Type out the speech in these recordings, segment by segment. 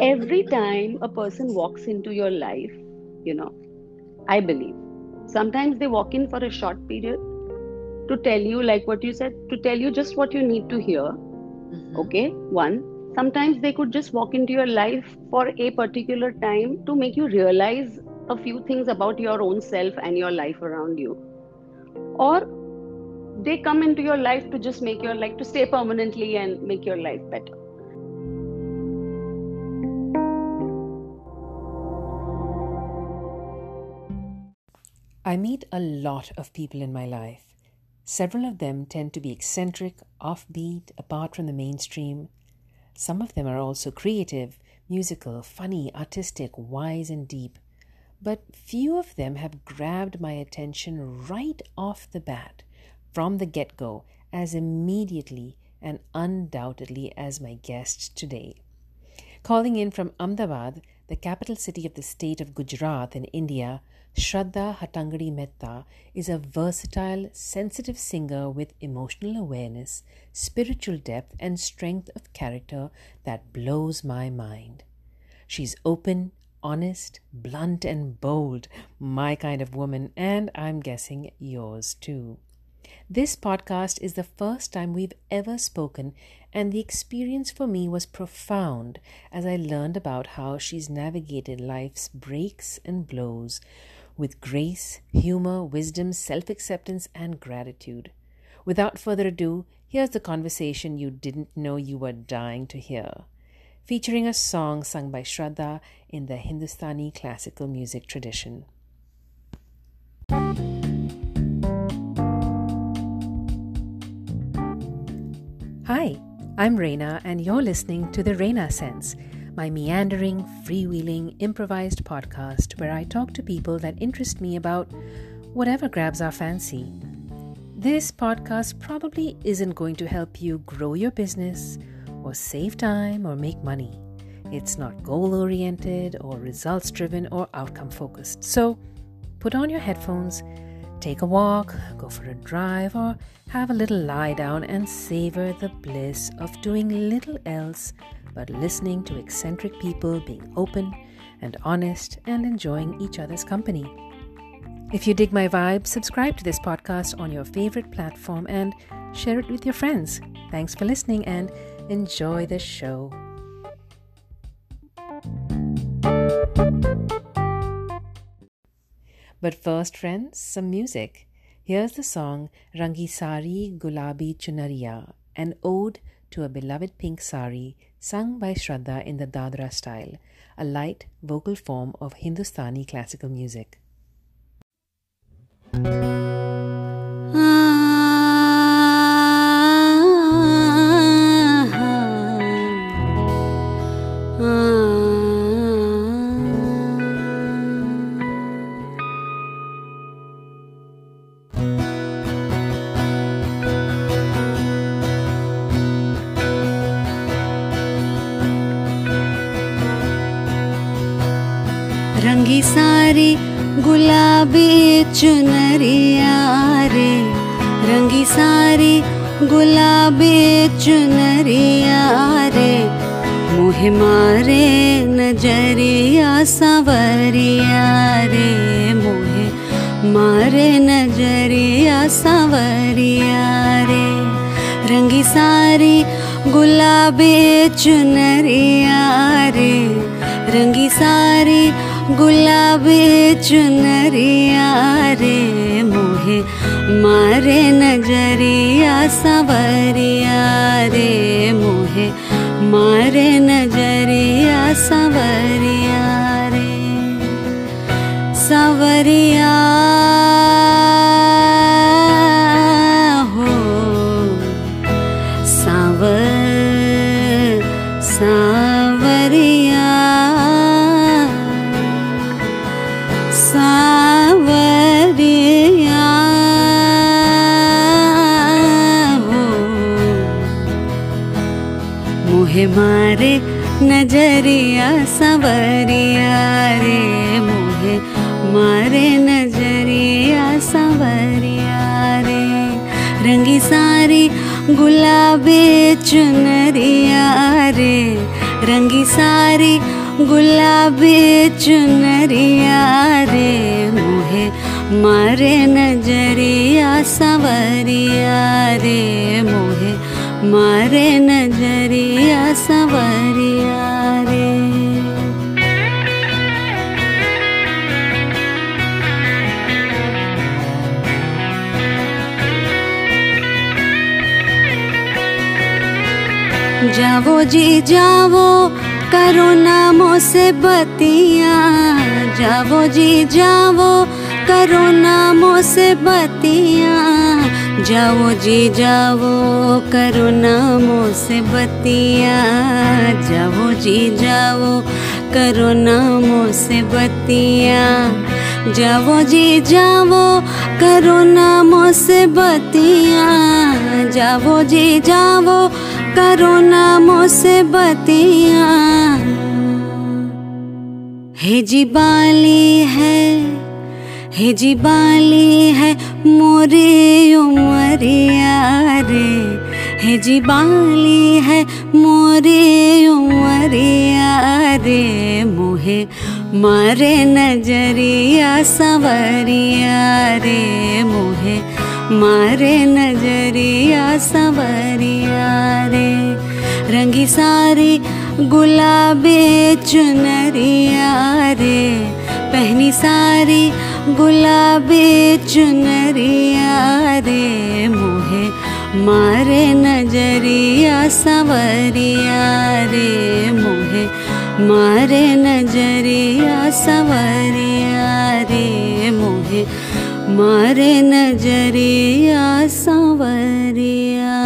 every time a person walks into your life, you know, I believe sometimes they walk in for a short period to tell you, like what you said, to tell you just what you need to hear. Mhm. Okay, one. Sometimes they could just walk into your life for a particular time to make you realize a few things about your own self and your life around you. Or they come into your life to just make your life to stay permanently and make your life better. I meet a lot of people in my life. Several of them tend to be eccentric, offbeat, apart from the mainstream. Some of them are also creative, musical, funny, artistic, wise, and deep. But few of them have grabbed my attention right off the bat, from the get go, as immediately and undoubtedly as my guest today. Calling in from Ahmedabad, the capital city of the state of Gujarat in India, Shraddha Hattangady Mehta is a versatile, sensitive singer with emotional awareness, spiritual depth, and strength of character that blows my mind. She's open, honest, blunt, and bold, my kind of woman, and I'm guessing yours too. This podcast is the first time we've ever spoken, and the experience for me was profound as I learned about how she's navigated life's breaks and blows with grace, humor, wisdom, self acceptance, and gratitude. Without further ado, here's the conversation you didn't know you were dying to hear, featuring a song sung by Shraddha in the Hindustani classical music tradition. Hi, I'm Reina, and you're listening to the Reina Sense, my meandering, freewheeling, improvised podcast where I talk to people that interest me about whatever grabs our fancy. This podcast probably isn't going to help you grow your business or save time or make money. It's not goal oriented or results driven or outcome focused. So put on your headphones, take a walk, go for a drive, or have a little lie down and savor the bliss of doing little else but listening to eccentric people being open and honest and enjoying each other's company. If you dig my vibe, subscribe to this podcast on your favorite platform and share it with your friends. Thanks for listening and enjoy the show. But first, friends, some music. Here's the song Rangi Sari Gulabi Chunariya, an ode to a beloved pink sari sung by Shraddha in the Dadra style, a light vocal form of Hindustani classical music. Ah. मारे नज़रिया सवरिया रे मोहे। मारे नज़रिया सवरिया रे। रंगी सारी गुलाबी चुनरिया रे। रंगी सारी गुलाबी चुनरिया रे मोहे। मारे नज़रिया सवरिया रे मोहे। मारे चुनरिया रे रंगी सारी गुलाबी चुनरिया रे मोहे मारे नज़रिया, सवरिया रे, मोहे मारे नज़रिया जावो, जी जावो, करो नामों से बतिया। जावो, जी जावो, करो नामों से बतिया। जाओ जी जाओ करो नामों से बतिया। जाओ जी जाओ करो नामों से बतिया। जाओ जी जाओ करो नामों से बतिया। जाओ जी जाओ करो नामों से बतिया हे जी बाली है, हे जी बाली है मोरे उमरिया रे हे जी बाली है मोरे उमरिया रे मोहे मारे नज़रिया सवरिया रे मोहे मारे नज़रिया सवरिया रंगी सारी गुलाबी चुनरिया रे। पहनी सारी गुलाबी चुनरिया रे। मोहे मारे नज़रिया सवरिया रे। मोहे मारे नज़रिया सवरिया रे। मोहे मारे नज़रिया सवरिया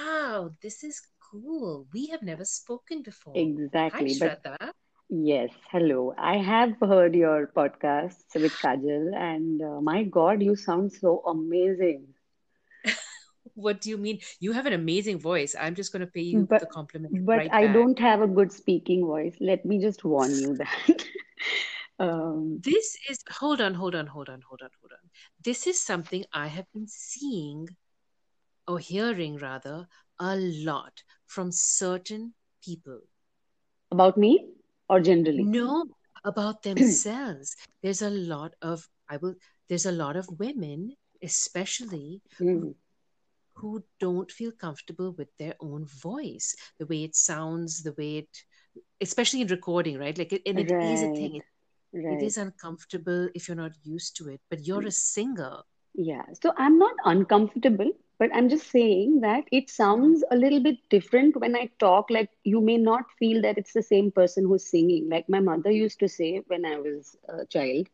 Wow, this is cool. We have never spoken before. Exactly. Hi, But yes, hello. I have heard your podcasts with Kajal, and uh, my God, you sound so amazing. What do you mean? You have an amazing voice. I'm just going to pay you the But compliment but right I back. don't have a good speaking voice. Let me just warn you that. Um, This is, hold on, hold on, hold on, hold on, hold on. This is something I have been seeing or hearing rather a lot from certain people. about me or generally? No, about themselves. There's a lot of, I will, there's a lot of women, especially Hmm. who don't feel comfortable with their own voice, the way it sounds, the way it, especially in recording, right? Like, it, and it is a thing. It, it right. is uncomfortable if you're not used to it, but you're a singer. Yeah, so I'm not uncomfortable, but I'm just saying that it sounds a little bit different when I talk. Like you may not feel that it's the same person who's singing. Like my mother used to say when I was a child,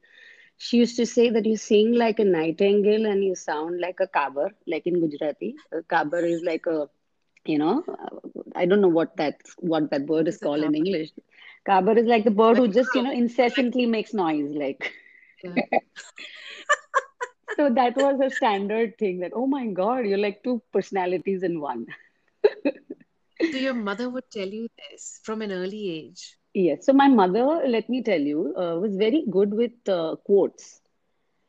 she used to say that you sing like a nightingale and you sound like a kabar, like in Gujarati. A kabar is like a, you know, I don't know what that what that bird What is called in? English. Kabar is like the bird who just, you know, incessantly makes noise, like. So that was a standard thing that, oh my God, you're like two personalities in one. So your mother would tell you this from an early age. Yes. So my mother, let me tell you, uh, was very good with uh, quotes.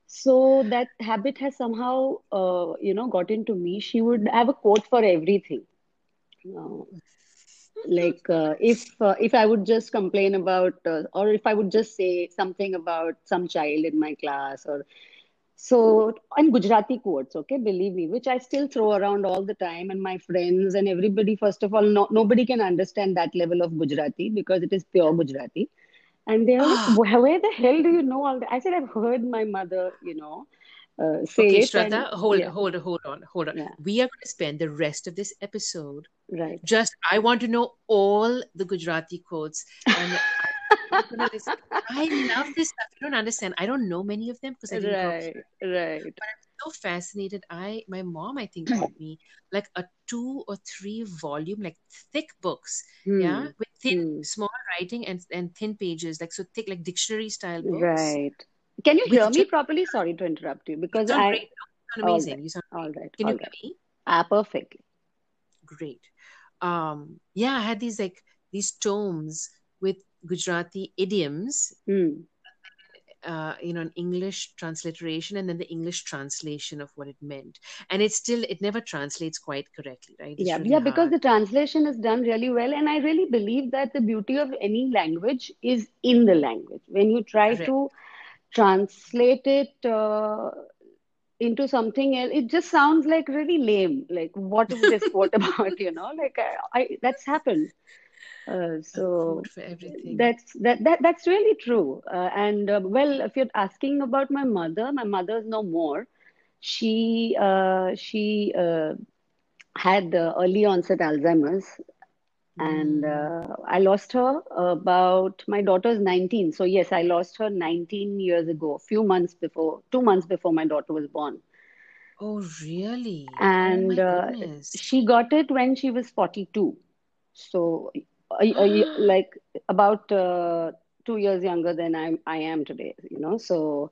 So that habit has somehow, uh, you know, got into me. She would have a quote for everything. Uh, like uh, if uh, if I would just complain about, uh, or if I would just say something about some child in my class, or So, and Gujarati quotes, okay, believe me, which I still throw around all the time, and my friends and everybody, first of all, no, nobody can understand that level of Gujarati because it is pure Gujarati. And they're like, Ah, "Where where the hell do you know all that? I said, I've heard my mother, you know, uh, say okay, it, and hold, yeah, hold, hold on, hold on. yeah, We are going to spend the rest of this episode right, just, I want to know all the Gujarati quotes, and I, I'm gonna listen. I love this stuff. You don't understand. I don't know many of them because I didn't right, right. But I'm so fascinated. I, my mom, I think, bought me like a two or three volume, like thick books, yeah, Hmm, with thin, hmm, small writing and and thin pages, like so thick, like dictionary style books right. Can you with hear me properly? Sorry to interrupt you because I, great. You sound amazing. right, You sound all right, Can all you hear right. me? Ah, perfectly. Great. Um, yeah, I had these like these tomes Gujarati idioms. Hmm. Uh, you know, an English transliteration and then the English translation of what it meant, and it still it never translates quite correctly, right? It's Yeah, really yeah, because the translation is done really well, and I really believe that the beauty of any language is in the language. When you try Correct. to translate it uh, into something else, it just sounds like really lame. Like, what is this quote about? You know, like I, I that's happened. Uh, so quote for everything. that's that that that's really true. Uh, and uh, well, if you're asking about my mother, my mother's no more. She uh, she uh, had uh, early onset Alzheimer's, and Mm. uh, I lost her about my daughter's 19. So yes, I lost her 19 years ago, a few months before, two months before my daughter was born. Oh, really? Oh And uh, she got it when she was 42. So a, a, like about uh, two years younger than I I am today, you know. So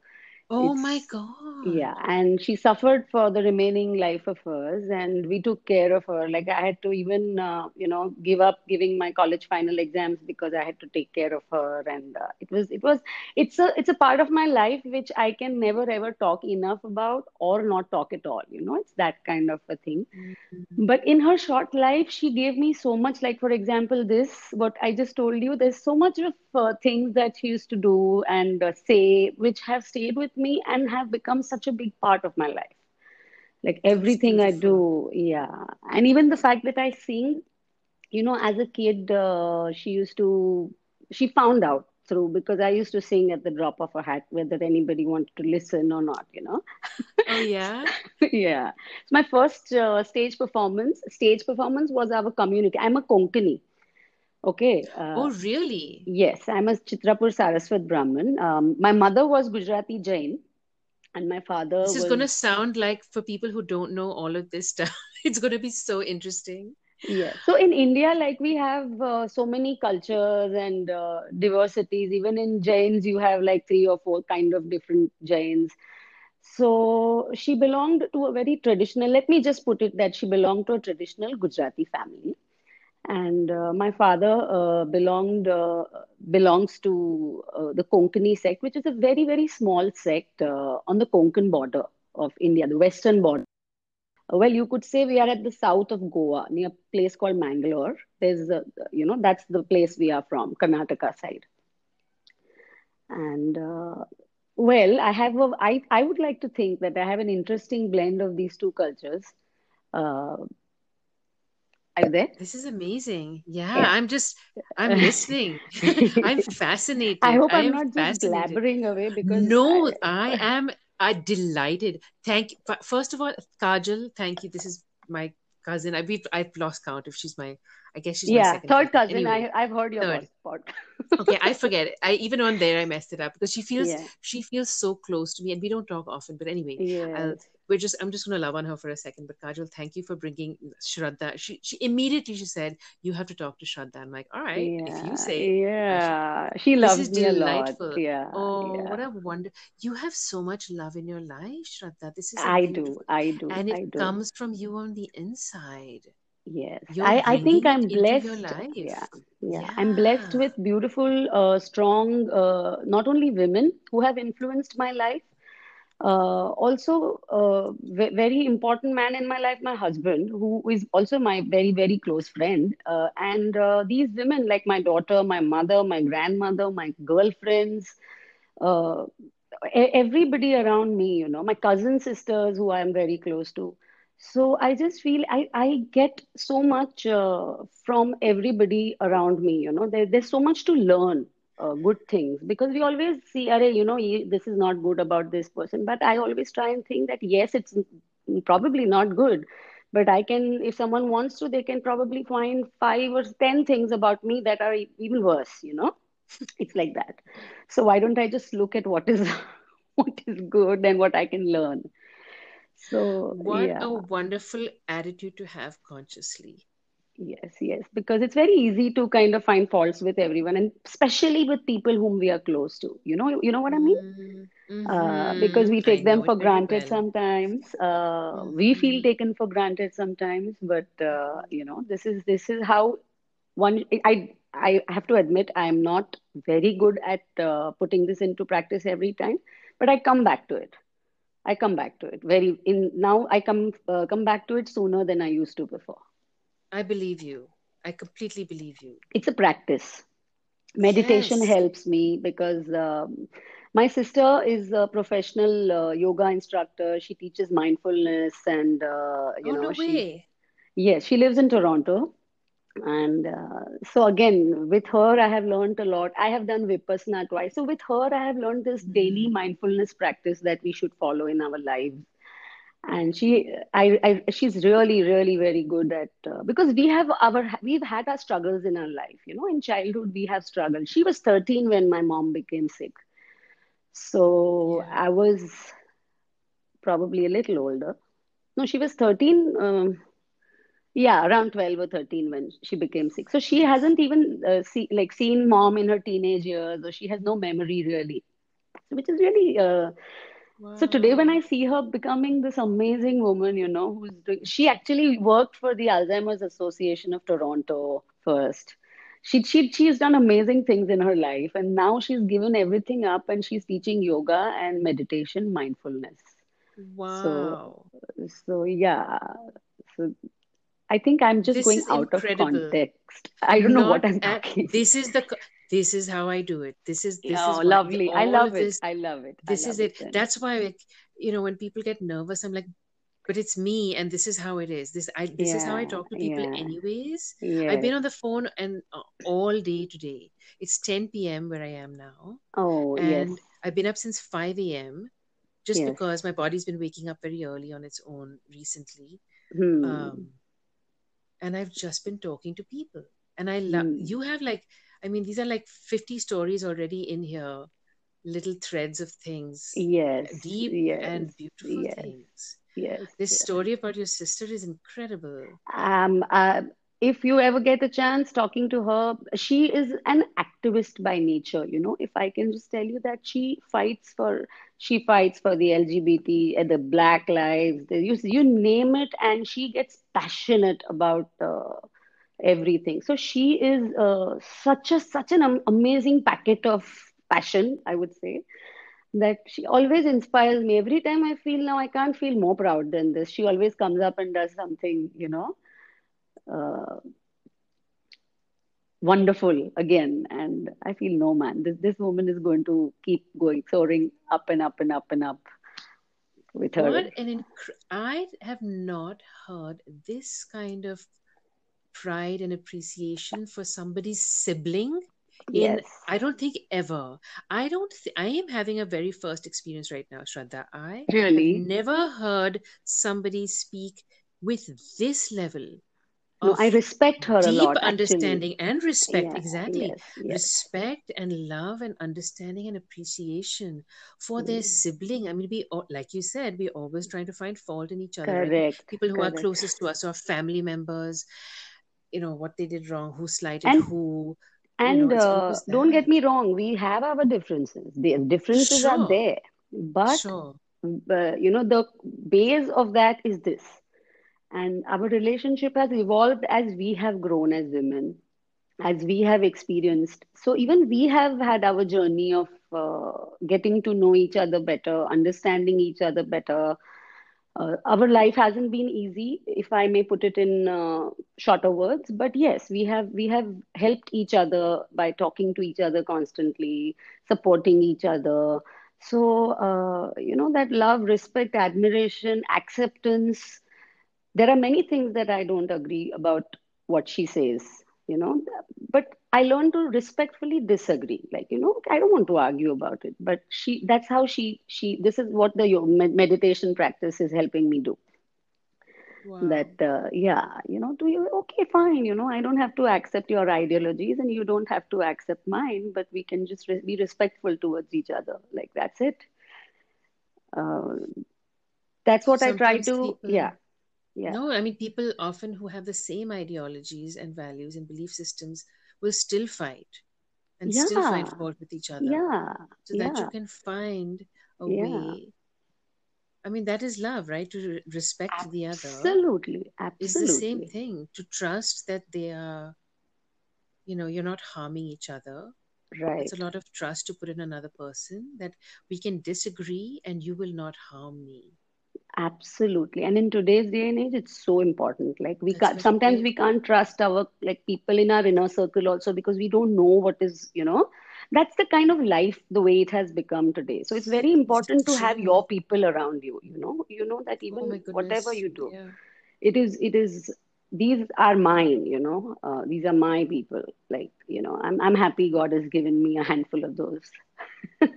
Oh my God. yeah, and she suffered for the remaining life of hers, and we took care of her. Like I had to even, uh, you know, give up giving my college final exams because I had to take care of her, and uh, it was, it was, it's a, it's a part of my life which I can never ever talk enough about or not talk at all. You know, it's that kind of a thing. Mm. But in her short life, she gave me so much. Like, for example, this, what I just told you, there's so much of uh, things that she used to do and uh, say, which have stayed with me and have become such a big part of my life. Like, everything I do, yeah. And even the fact that I sing, you know, as a kid, uh, she used to, she found out through because I used to sing at the drop of a hat, whether anybody wanted to listen or not, you know. Oh yeah? Yeah. So my first uh, stage performance, stage performance was our community. I'm a Konkani. Okay. Uh, Oh really? yes, I'm a Chitrapur Saraswat Brahmin. Um, my mother was Gujarati Jain, and my father This is going to sound like for people who don't know all of this stuff, it's going to be so interesting. yeah. So in India, like we have uh, so many cultures and uh, diversities. Even in Jains, you have like three or four kind of different Jains. So she belonged to a very traditional, let me just put it that she belonged to a traditional Gujarati family. And uh, my father uh, belonged uh, belongs to uh, the Konkani sect, which is a very, very small sect uh, on the Konkan border of India, the western border. Uh, Well, you could say we are at the south of Goa, near a place called Mangalore. There's, a, you know, that's the place we are from, Karnataka side. And well, I have a, I, I would like to think that I have an interesting blend of these two cultures. Uh, are you there? This is amazing. Yeah, Yeah. I'm just, I'm listening. I'm fascinated. I hope I I'm am not just blabbering away because No, I, I am I delighted. Thank you. First of all, Kajal, thank you. This is my cousin. I we've I've lost count if she's my I guess she's my yeah, second third cousin. Anyway, I I've heard your third. Okay, I forget it. I even on there I messed it up because she feels Yeah, she feels so close to me and we don't talk often. But anyway, I'll we're just I'm just gonna love on her for a second. But Kajal, thank you for bringing Shraddha. She she immediately she said you have to talk to Shraddha. I'm like, all right, if you say, yeah. She loves me a lot. delightful. Yeah, Oh, what a wonder. You have so much love in your life, Shraddha. This is I do, I do, and it I do. comes from you on the inside. Yes, You're I, I think I'm blessed. life. Yeah, yeah. I'm blessed with beautiful, uh, strong, uh, not only women who have influenced my life, uh, also uh, ve- very important man in my life, my husband, who is also my very, very close friend. Uh, and uh, these women, like my daughter, my mother, my grandmother, my girlfriends, uh, everybody around me, you know, my cousin sisters who I'm very close to. So I just feel I, I get so much uh, from everybody around me, you know, there, there's so much to learn, uh, good things, because we always see, Arey, you know, this is not good about this person. But I always try and think that, yes, it's probably not good, but I can, if someone wants to, they can probably find five or ten things about me that are even worse, you know. It's like that. So why don't i just look at what is what is good and what i can learn so What yeah. a wonderful attitude to have consciously. yes yes. Because it's very easy to kind of find faults with everyone and especially with people whom we are close to. You know you know what i mean? Mm, uh, because hmm we I take them for granted well. sometimes. Uh, we feel taken for granted sometimes but uh, you know this is this is how one i I have to admit I am not very good at uh, putting this into practice every time, but I come back to it. I come back to it very in now. I come uh, come back to it sooner than I used to before. I believe you. I completely believe you. It's a practice. Meditation Yes. helps me because um, my sister is a professional uh, yoga instructor. She teaches mindfulness and uh, you Oh, know no she yes she lives in Toronto and uh, so again with her I have learned a lot. I have done Vipassana twice. So with her I have learned this daily mindfulness practice that we should follow in our lives and she I, I she's really really very good at uh, because we have our we've had our struggles in our life you know in childhood we have struggled she was 13 when my mom became sick so Yeah. i was probably a little older no she was 13 um, yeah around 12 or 13 when she became sick so she hasn't even uh, see, like seen mom in her teenage years or she has no memory really which is really uh, so today, when I see her becoming this amazing woman, you know, who's doing, she actually worked for the Alzheimer's Association of Toronto first. She she she's done amazing things in her life, and now she's given everything up, and she's teaching yoga and meditation, mindfulness. So Wow. so yeah, so I think I'm just This going out of context. I don't know what I'm at talking. this is the this is how I do it. This is this Oh, is lovely. I love of it. this I love it. This is it. it. That's why like, you know when people get nervous, I'm like, but it's me and this is how it is. This I this is how I talk to people yeah, anyways. I've been on the phone and uh, all day today. It's 10 p.m. where I am now, Oh, yes, and I've been up since 5 a.m. just yes. because my body's been waking up very early on its own recently. Hmm. Um, and I've just been talking to people. And I love Hmm. you have like, I mean, these are like 50 stories already in here, little threads of things, Yes, deep yes, and beautiful yes, things. yes, This yes. story about your sister is incredible. Um, uh, if you ever get a chance talking to her, she is an activist by nature, you know. If I can just tell you that she fights for she fights for the LGBT and the Black lives, the, you you name it, and she gets passionate about uh, everything. So she is uh, such a such an amazing packet of passion, I would say. that she always inspires me. Every time I feel now, I can't feel more proud than this. She always comes up and does something, you know, uh, wonderful again. And I feel, no, man, this, this woman is going to keep going, soaring up and up and up and up with her. What an inc- I have not heard this kind of pride and appreciation for somebody's sibling in Yes. I don't think ever. I don't th- I am having a very first experience right now, Shraddha. I Really? never heard somebody speak with this level No, I respect her a deep lot, actually. understanding and respect. Yeah, Exactly. yes, yes. Respect and love and understanding and appreciation for their Mm. sibling. I mean, we like you said, we're always trying to find fault in each other, right? Correct, People who are closest to us, or family members, you know, what they did wrong, who slighted And who, you know, And uh, don't get me wrong, we have our differences. The differences are there, but sure. uh, you know the base of that is this. And our relationship has evolved as we have grown as women, as we have experienced. So even we have had our journey of uh, getting to know each other better, understanding each other better. Uh, our life hasn't been easy, if I may put it in uh, shorter words. But yes, we have we have helped each other by talking to each other constantly, supporting each other. So uh, you know that love, respect, admiration, acceptance there are many things that I don't agree about what she says, you know, but I learned to respectfully disagree. Like, you know, I don't want to argue about it, but she, that's how she, she, this is what the meditation practice is helping me do. Wow. That, uh, yeah, you know, do you, okay, fine, you know, I don't have to accept your ideologies and you don't have to accept mine, but we can just re- be respectful towards each other. Like, that's it. Uh, that's what I try to, people, yeah. No, I mean, people often who have the same ideologies and values and belief systems will still fight and still find Yeah, fault with each other yeah, so that you can find a yeah. way. I mean, that is love, right? To re- respect the other Absolutely, Absolutely. It's the same thing. To trust that they are you know you're not harming each other right it's a lot of trust to put in another person that we can disagree and you will not harm me absolutely. And in today's day and age it's so important. Like we That's can't sometimes we can't trust our like people in our inner circle also because we don't know what is you know that's the kind of life the way it has become today. So it's very important to have your people around you you know. You know that oh even my whatever you do yeah. it is it is these are mine you know. Uh, these are my people. Like you know i'm i'm happy god has given me a handful of those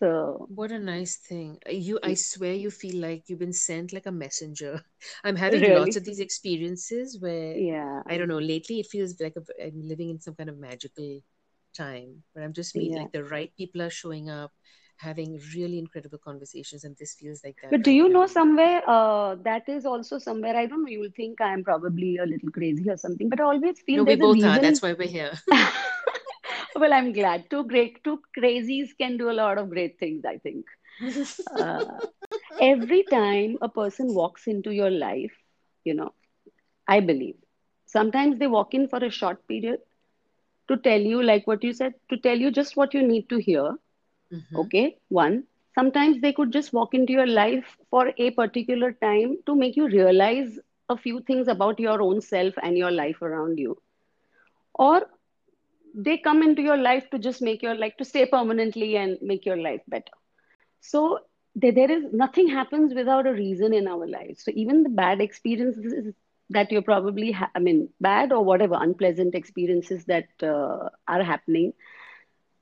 so What a nice thing. Uh, You, I swear you feel like you've been sent like a messenger. I'm having lots of these experiences where, yeah I don't know, lately it feels like I'm living in some kind of magical time where I'm just meeting, yeah like the right people are showing up, having really incredible conversations, and this feels like that but do right you know somewhere uh, that is also somewhere i don't know you'll think i'm probably a little crazy or something but i always No, feel we there's a both are. That's why we're here. well i'm glad two great two crazies can do a lot of great things i think uh, every time a person walks into your life you know I believe. Sometimes they walk in for a short period to tell you, like what you said, to tell you just what you need to hear. hmm Okay, one. Sometimes they could just walk into your life for a particular time to make you realize a few things about your own self and your life around you. Or they come into your life to just make your life to stay permanently and make your life better. So there, there is nothing happens without a reason in our lives. So even the bad experiences that you're probably, ha- I mean, bad or whatever unpleasant experiences that uh, are happening,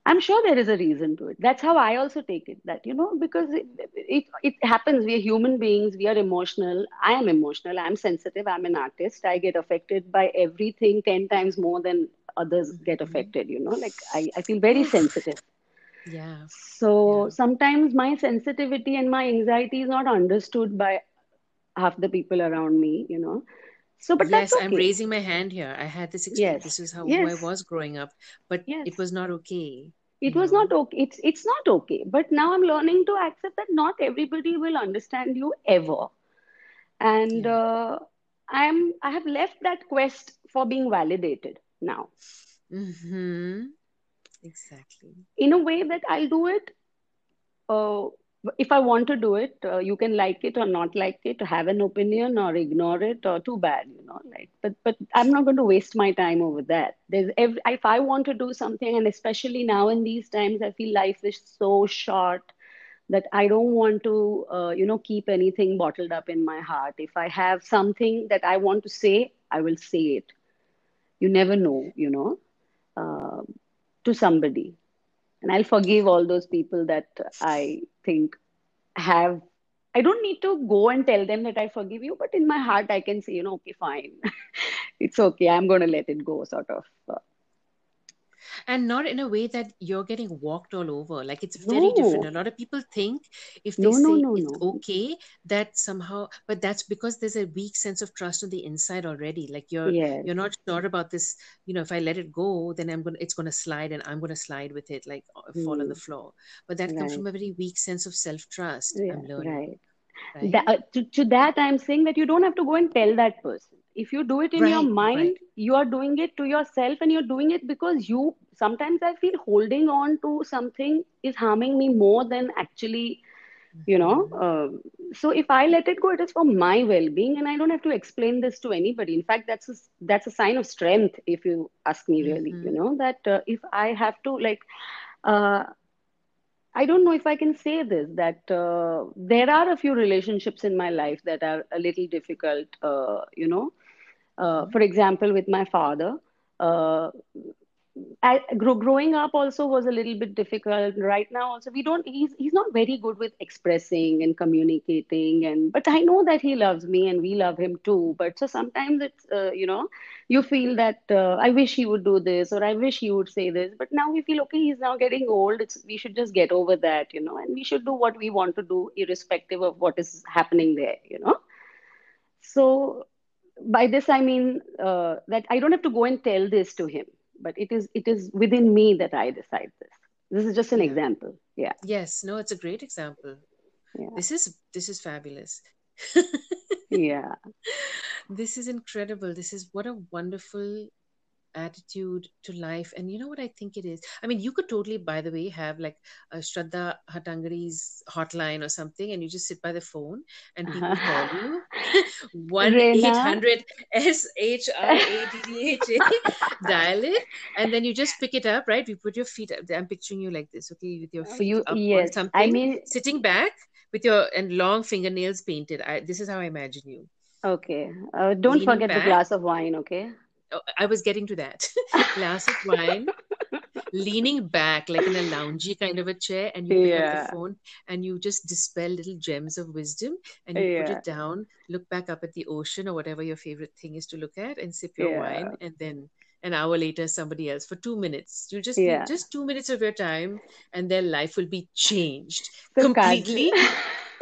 I'm sure there is a reason to it. That's how I also take it. That you know, because it it, it happens. We are human beings. We are emotional. I am emotional. I'm sensitive. I'm an artist. I get affected by everything ten times more than others get hmm affected. You know, like I, I feel very sensitive. Yeah, So yeah. sometimes my sensitivity and my anxiety is not understood by half the people around me, you know. So, but that's Yes, I'm raising my hand here. I had this experience. Yes, This is how who I was growing up, but yeah, it was not okay, It was not okay. It's it's not okay. But now I'm learning to accept that not everybody will understand you ever. And Yeah. uh, I'm I have left that quest for being validated now Mm-hmm. Exactly. in a way that I'll do it uh, if I want to do it, uh, you can like it or not like it, have an opinion or ignore it, or too bad, you know. Like, but but I'm not going to waste my time over that. There's every, if I want to do something, and especially now in these times, I feel life is so short that I don't want to, uh, you know, keep anything bottled up in my heart. If I have something that I want to say, I will say it. You never know, you know, uh, to somebody and I'll forgive all those people that I think have. I don't need to go and tell them that I forgive you, but in my heart, I can say, you know, okay, fine. it's okay. I'm going to let it go, sort of. And not in a way that you're getting walked all over. Like it's very different. A lot of people think if they no, no, say no, it's no. okay, that somehow, but that's because there's a weak sense of trust on the inside already. Like you're Yes, you're not sure about this. You know, if I let it go, then I'm gonna it's gonna slide, and I'm gonna slide with it, like uh, fall on the hmm, floor. But that comes from a very weak sense of self trust. yeah, I'm learning, right. That, right? uh, to, to that, I'm saying that you don't have to go and tell that person. If you do it in your Right, right. mind, you are doing it to yourself and you're doing it because you sometimes I feel holding on to something is harming me more than actually, you know. Um so if I let it go, it is for my well-being and I don't have to explain this to anybody. In fact, that's a, that's a sign of strength, if you ask me really, you Mm-hmm. know, that uh, if I have to like, uh, I don't know if I can say this that uh, there are a few relationships in my life that are a little difficult. Uh, you know, uh, for example, with my father, uh, I, grow, growing up also was a little bit difficult. Right now, also we don't. He's he's not very good with expressing and communicating. And but I know that he loves me and we love him too. But so sometimes it's uh, you know you feel that uh, I wish he would do this or I wish he would say this. But now we feel okay. He's now getting old. It's we should just get over that, you know, and we should do what we want to do, irrespective of what is happening there, you know. So by this I mean uh, that I don't have to go and tell this to him, but it is it is within me that I decide this. This is just an Yeah. example. Yeah, Yes. No, it's a great example. yeah, This is this is fabulous. yeah. This is incredible. This is what a wonderful attitude to life. And you know what I think it is? I mean, you could totally, by the way, have like a Shraddha Hattangady's hotline or something, and you just sit by the phone and people call you. 1 800 S H R A D D H A. Dial it, and then you just pick it up, right? You put your feet up. I'm picturing you like this, okay, with your feet you, up yes. on something, I mean, sitting back with your and long fingernails painted. I, this is how I imagine you. okay. Uh, don't Leaning forget the glass of wine, okay? Oh, I was getting to that. Glass of wine, leaning back like in a loungy kind of a chair, and you pick up the phone and you just dispel little gems of wisdom and you put it down, look back up at the ocean or whatever your favorite thing is to look at, and sip your Yeah. wine, and then an hour later somebody else for two minutes. You just Yeah. just two minutes of your time, and their life will be changed So completely.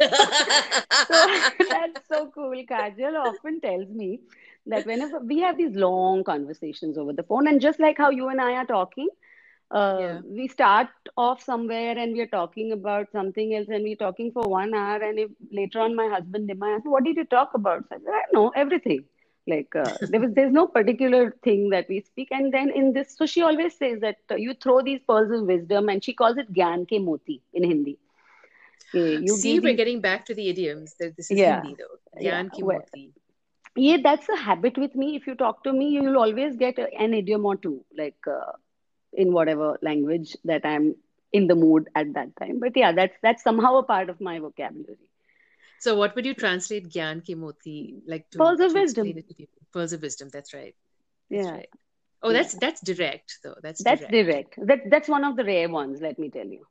so that's so cool. Kajal often tells me that whenever we have these long conversations over the phone, and just like how you and I are talking, uh, Yeah. we start off somewhere and we're talking about something else, and we're talking for one hour. And if later on my husband demands, "What did you talk about?" So I said, "I know everything." Like uh, there was, there's no particular thing that we speak. And then in this, so she always says that uh, you throw these pearls of wisdom, and she calls it gyan ke moti in Hindi. Okay, you See, we're these getting back to the idioms. This is Yeah. Hindi though. Yeah, Gyan ki well, moti. yeah, that's a habit with me. If you talk to me, you will always get an idiom or two, like uh, in whatever language that I'm in the mood at that time. But yeah, that's that's somehow a part of my vocabulary. So, what would you translate Gyan Ki Moti like to, Pearls of wisdom. explain it to people? Pearls of wisdom. That's right. That's Yeah, right. Oh, yeah. that's that's direct though. That's That's direct. direct. That that's one of the rare ones, let me tell you.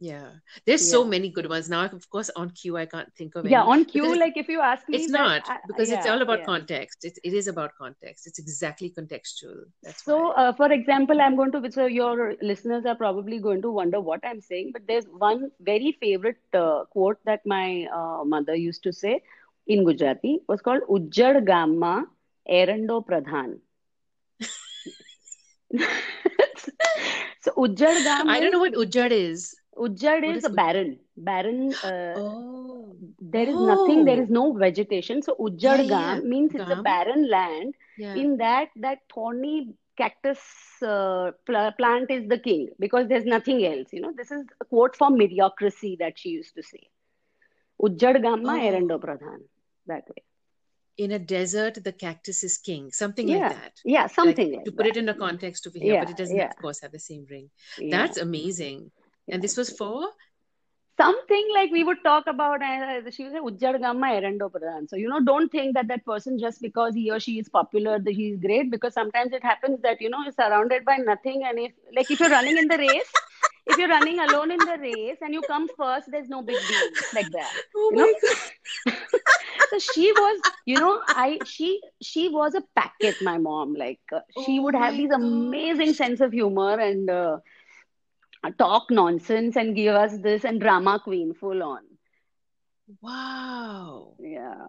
Yeah. There's so many good ones. Now, of course, on cue, I can't think of Yeah, any on it's, like if you ask me it's not I, because it's all about yeah. context. It, it is about context. It's exactly contextual. That's So, uh, for example, I'm going to, so your listeners are probably going to wonder what I'm saying, but there's one very favorite uh, quote that my uh, mother used to say in Gujarati was called Ujjad Gamma Erando Pradhan. so Ujjad Gam I don't know what Ujjad is. Ujjad is is a barren. Barren. Uh, Oh. there is nothing. There Oh. no vegetation. So Yeah, Ujjad yeah, yeah. Gam means it's a barren land. Yeah. In that, that thorny cactus uh, pl- plant is the king because there's nothing else. You know, this is a quote from mediocrity that she used to say. Ujjad Gamma Oh. Erando Pradhan. That way. In a desert, the cactus is king. Something like that. Yeah, Like something to like put it in a context over here, but it doesn't, yeah, of course, have the same ring. yeah, That's amazing. And this was for? Something like we would talk about, uh, she would say, Ujjad Gamma Erando Pradhan. So, you know, don't think that that person just because he or she is popular, that he is great, because sometimes it happens that, you know, you're surrounded by nothing. And if, like, if you're running in the race, if you're running alone in the race and you come first, there's no big deal like that. Oh You know? God. so she was you know i she she was a packet my mom like uh, she Oh would have these amazing sense of humor and uh, talk nonsense and give us this and drama queen full on Wow. yeah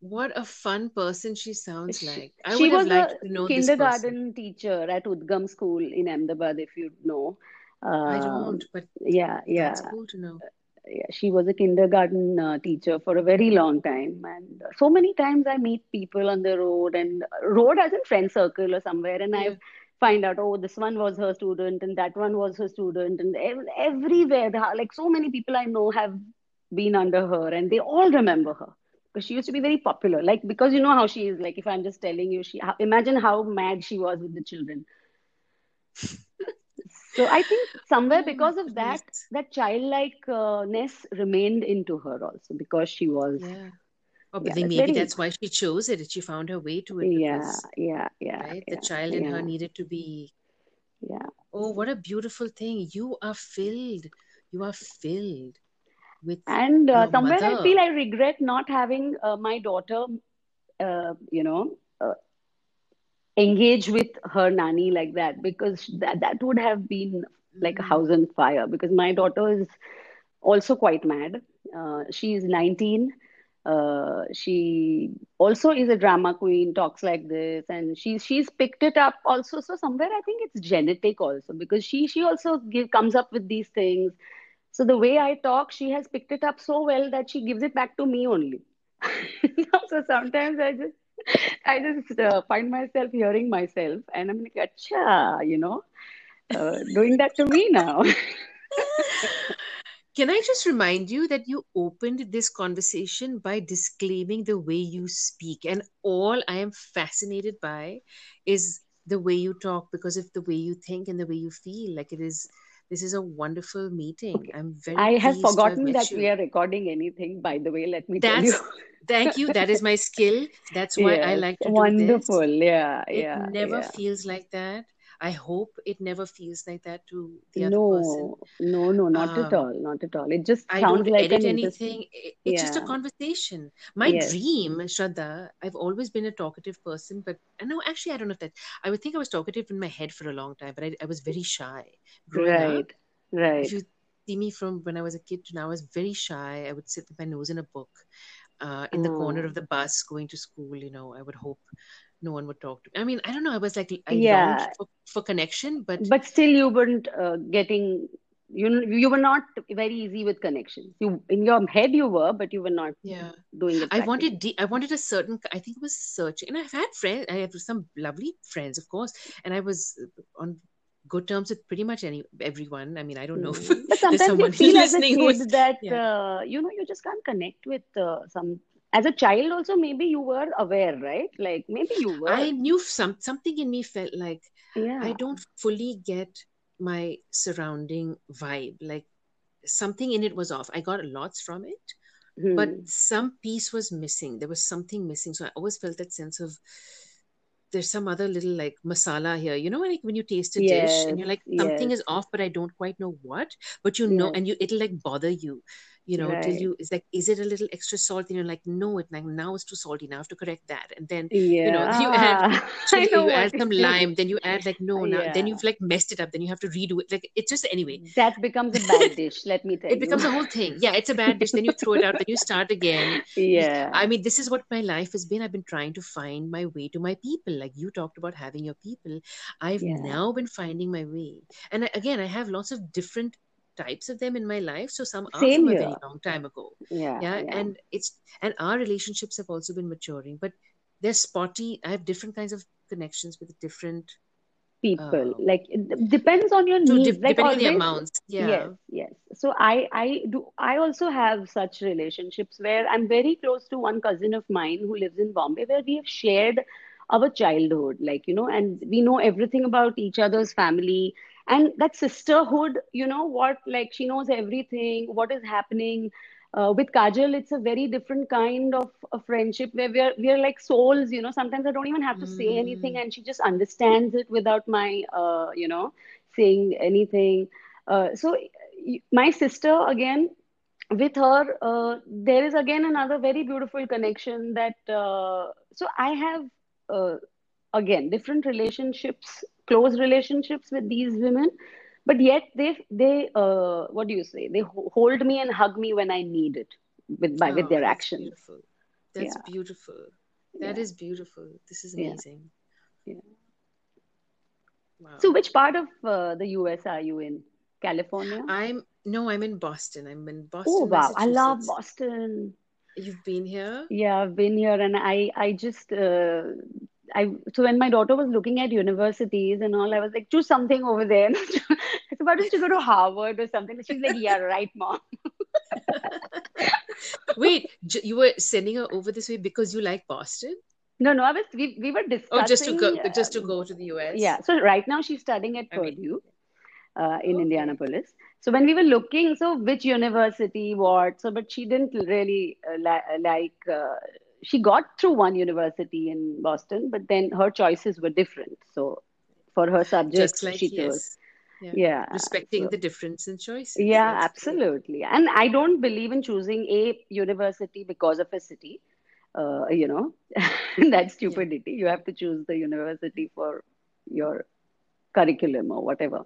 What a fun person she sounds she, like. I she would have was a to know this kindergarten teacher at udgam school in ahmedabad if you know I um, don't, but yeah yeah that's cool to know. yeah, she was a kindergarten uh, teacher for a very long time. And uh, so many times I meet people on the road and uh, road as in friend circle or somewhere, and Yeah. I find out, oh, this one was her student and that one was her student, and ev- everywhere, like so many people I know have been under her, and they all remember her because she used to be very popular. Like because you know how she is. Like if I'm just telling you, she how, imagine how mad she was with the children. So I think somewhere because of that, that childlikeness remained into her also because she was, Yeah. But yeah, maybe that's why she chose it. She found her way to it yeah, because, yeah, yeah, right, the child in her needed to be, yeah. oh, what a beautiful thing. You are filled. You are filled with And uh, somewhere I feel I regret not having uh, my daughter, uh, you know, uh, engage with her nanny like that because that that would have been like a Mm. house on fire because my daughter is also quite mad. Uh, is 19. Uh, she also is a drama queen, talks like this, and she's she's picked it up also. So somewhere I think it's genetic also because she she also give comes up with these things. So the way I talk, she has picked it up so well that she gives it back to me only. So sometimes I just I just uh, find myself hearing myself, and I'm like, "Acha," you know, uh, doing that to me now. Can I just remind you that you opened this conversation by disclaiming the way you speak? And all I am fascinated by is the way you talk because of the way you think and the way you feel. Like it is, this is a wonderful meeting. Okay. I'm very I have have forgotten met that you. we are recording anything, by the way, let me tell you. That's, thank you. That is my skill. That's why I like to do this. wonderful. Yeah, It yeah, never yeah. feels like that. I hope it never feels like that to the other person. No, no, no, not at Um, all, not at all. It just I sounds don't like edit an anything. I- It's just a conversation. My yes. dream, Shraddha, I've always been a talkative person, but I know actually I don't know if that I would think I was talkative in my head for a long time, but I, I was very shy Right, up. Right, If you see me from when I was a kid to now, I was very shy. I would sit with my nose in a book, uh, in the corner Uh, of the bus going to school. You know, I would hope no one would talk to me. I mean, I don't know. I was like, I yeah, for, for connection, but but still you weren't uh, getting you you were not very easy with connections. You in your head you were, but you were not yeah. doing it I wanted de- I wanted a certain I think it was searching and I've had friends I have some lovely friends of course and I was on good terms with pretty much any everyone I mean I don't know if Mm. But sometimes you someone feel as a who kid that yeah uh, you know you just can't connect with uh, some. As a child, also maybe you were aware, right? Like maybe you were I knew some something in me felt like I don't fully get my surrounding vibe like something in it was off I got lots from it but Hmm. some piece was missing there was something missing so I always felt that sense of there's some other little like masala here. You know, like when you taste a dish and you're like, something yes, is off, but I don't quite know what. But you know, yes. and you it'll like bother you, you know, till you it's like, is it a little extra salt? And you're like, no, it like now it's too salty. Now I have to correct that. And then you know, you add Yeah. Know you add some lime, then you add like no, now then you've like messed it up, then you have to redo it. Like it's just anyway. That becomes a bad dish, let me tell It you. becomes a whole thing. Yeah, it's a bad dish. Then you throw it out. Then you start again. Yeah. I mean, this is what my life has been. I've been trying to find my way to my people. Like you talked about having your people. I've Yeah. now been finding my way. And I, again, I have lots of different types of them in my life. So some are Same from a very long time ago. Yeah, Yeah. yeah. And it's, and our relationships have also been maturing, but they're spotty. I have different kinds of connections with different, People. uh, Like it depends on your to, needs. de- Like depending on the amounts. Yeah. yes, yes. So I I do I also have such relationships where I'm very close to one cousin of mine who lives in Bombay where we have shared our childhood, like, you know, and we know everything about each other's family. And that sisterhood, you know what, like she knows everything, what is happening. Uh, with Kajal, it's a very different kind of a friendship where we are we are like souls, you know. Sometimes I don't even have to say anything, Mm. and she just understands it without my, uh, you know, saying anything. Uh, so my sister again, with her, uh, there is again another very beautiful connection that. Uh, so I have uh, again different relationships, close relationships with these women, but yet they they uh, what do you say? They hold me and hug me when I need it with by with Oh, their that's actions. beautiful. That's Yeah, beautiful. That yeah, is beautiful. This is amazing. yeah. Wow. So which part of uh, the US are you in? California? I'm no, I'm in Boston. I'm in boston Oh wow, I love Boston. You've been here? Yeah, I've been here and I I just uh, I so when my daughter was looking at universities and all, I was like, choose something over there. I said, why don't you go to Harvard or something? She's like, yeah, right, mom. Wait, you were sending her over this way because you like Boston? No, no, I was we, we were discussing. Oh, just to go, just to uh, go to the US? yeah. So right now she's studying at I mean, Purdue uh, in okay. Indianapolis. So when we were looking, so which university, what? So, but she didn't really uh, li like. Uh, she got through one university in Boston, but then her choices were different. So for her subjects, like she chose. yes. Yeah. Yeah. Respecting So the difference in choices. yeah, That's absolutely. And I don't believe in choosing a university because of a city. Uh, you know, that's Yeah. stupidity. You have to choose the university for your curriculum or whatever.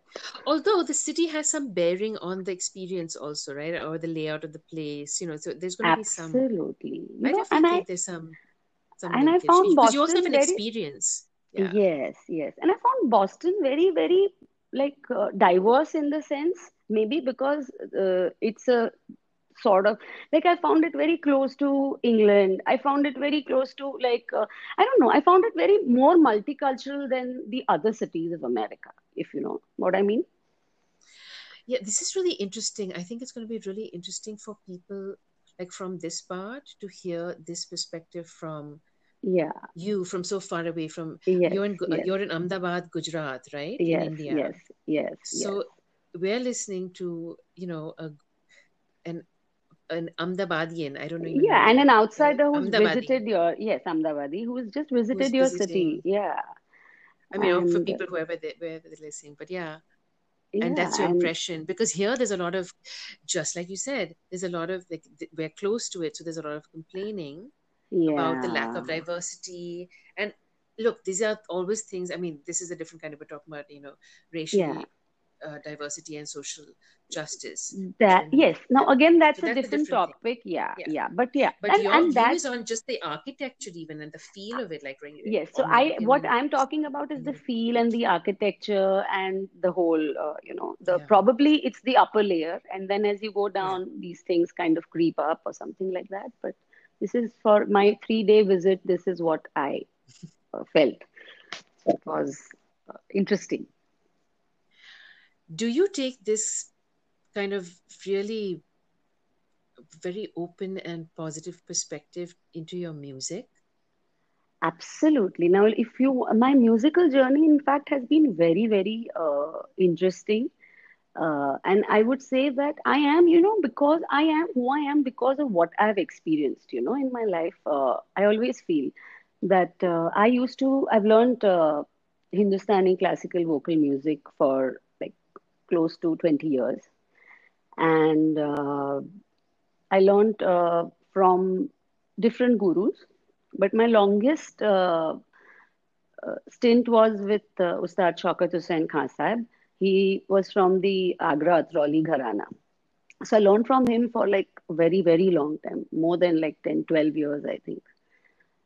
Although the city has some bearing on the experience also, right? Or the layout of the place, you know, so there's going to be some, Absolutely. I know, and I there's some some and I found because you also have Boston an very experience. Yeah. yes, yes. And I found Boston very, very like uh, diverse in the sense, maybe because uh, it's a sort of like I found it very close to England. I found it very close to like uh, I don't know. I found it very more multicultural than the other cities of America, if you know what I mean. Yeah, this is really interesting. I think it's going to be really interesting for people like from this part to hear this perspective from yeah you from so far away from yes, you're in yes. you're in Ahmedabad, Gujarat, right? yes in India. yes yes So we're listening to you know a an an Ahmedabadian. I don't know. yeah and an outsider who's visited your yes Ahmedabadi who's just visited your city yeah I mean, know, for people whoever they wherever they're listening, but yeah, yeah and that's your and impression because here there's a lot of, just like you said, there's a lot of like we're close to it, so there's a lot of complaining about the lack of diversity. And look, these are always things. I mean, this is a different kind of we're talking about, you know, racial yeah uh, diversity and social justice. that And yes now again that's so a that's a different different topic yeah Yeah. yeah but yeah But and your and view that is on just the architecture, even and the feel of it, like Yes, so I what know, I'm talking about is the Mhm. feel and the architecture and the whole, uh, you know, the yeah, probably it's the upper layer, and then as you go yeah. down, these things kind of creep up or something like that. But this is for my three day visit. This is what I uh, felt. It was uh, interesting. Do you take this kind of really very open and positive perspective into your music? Absolutely. Now, if you, my musical journey, in fact, has been very, very uh, interesting. Uh, and I would say that I am, you know, because I am who I am because of what I've experienced, you know, in my life. Uh, I always feel that uh, I used to, I've learned uh, Hindustani classical vocal music for close to 20 years. And uh, I learned uh, from different gurus, but my longest uh, uh, stint was with uh, Ustad Shaukat Hussain Khan Sahib. He was from the Agra Atroli Gharana. So I learned from him for like very, very long time, more than like 10, 12 years, I think.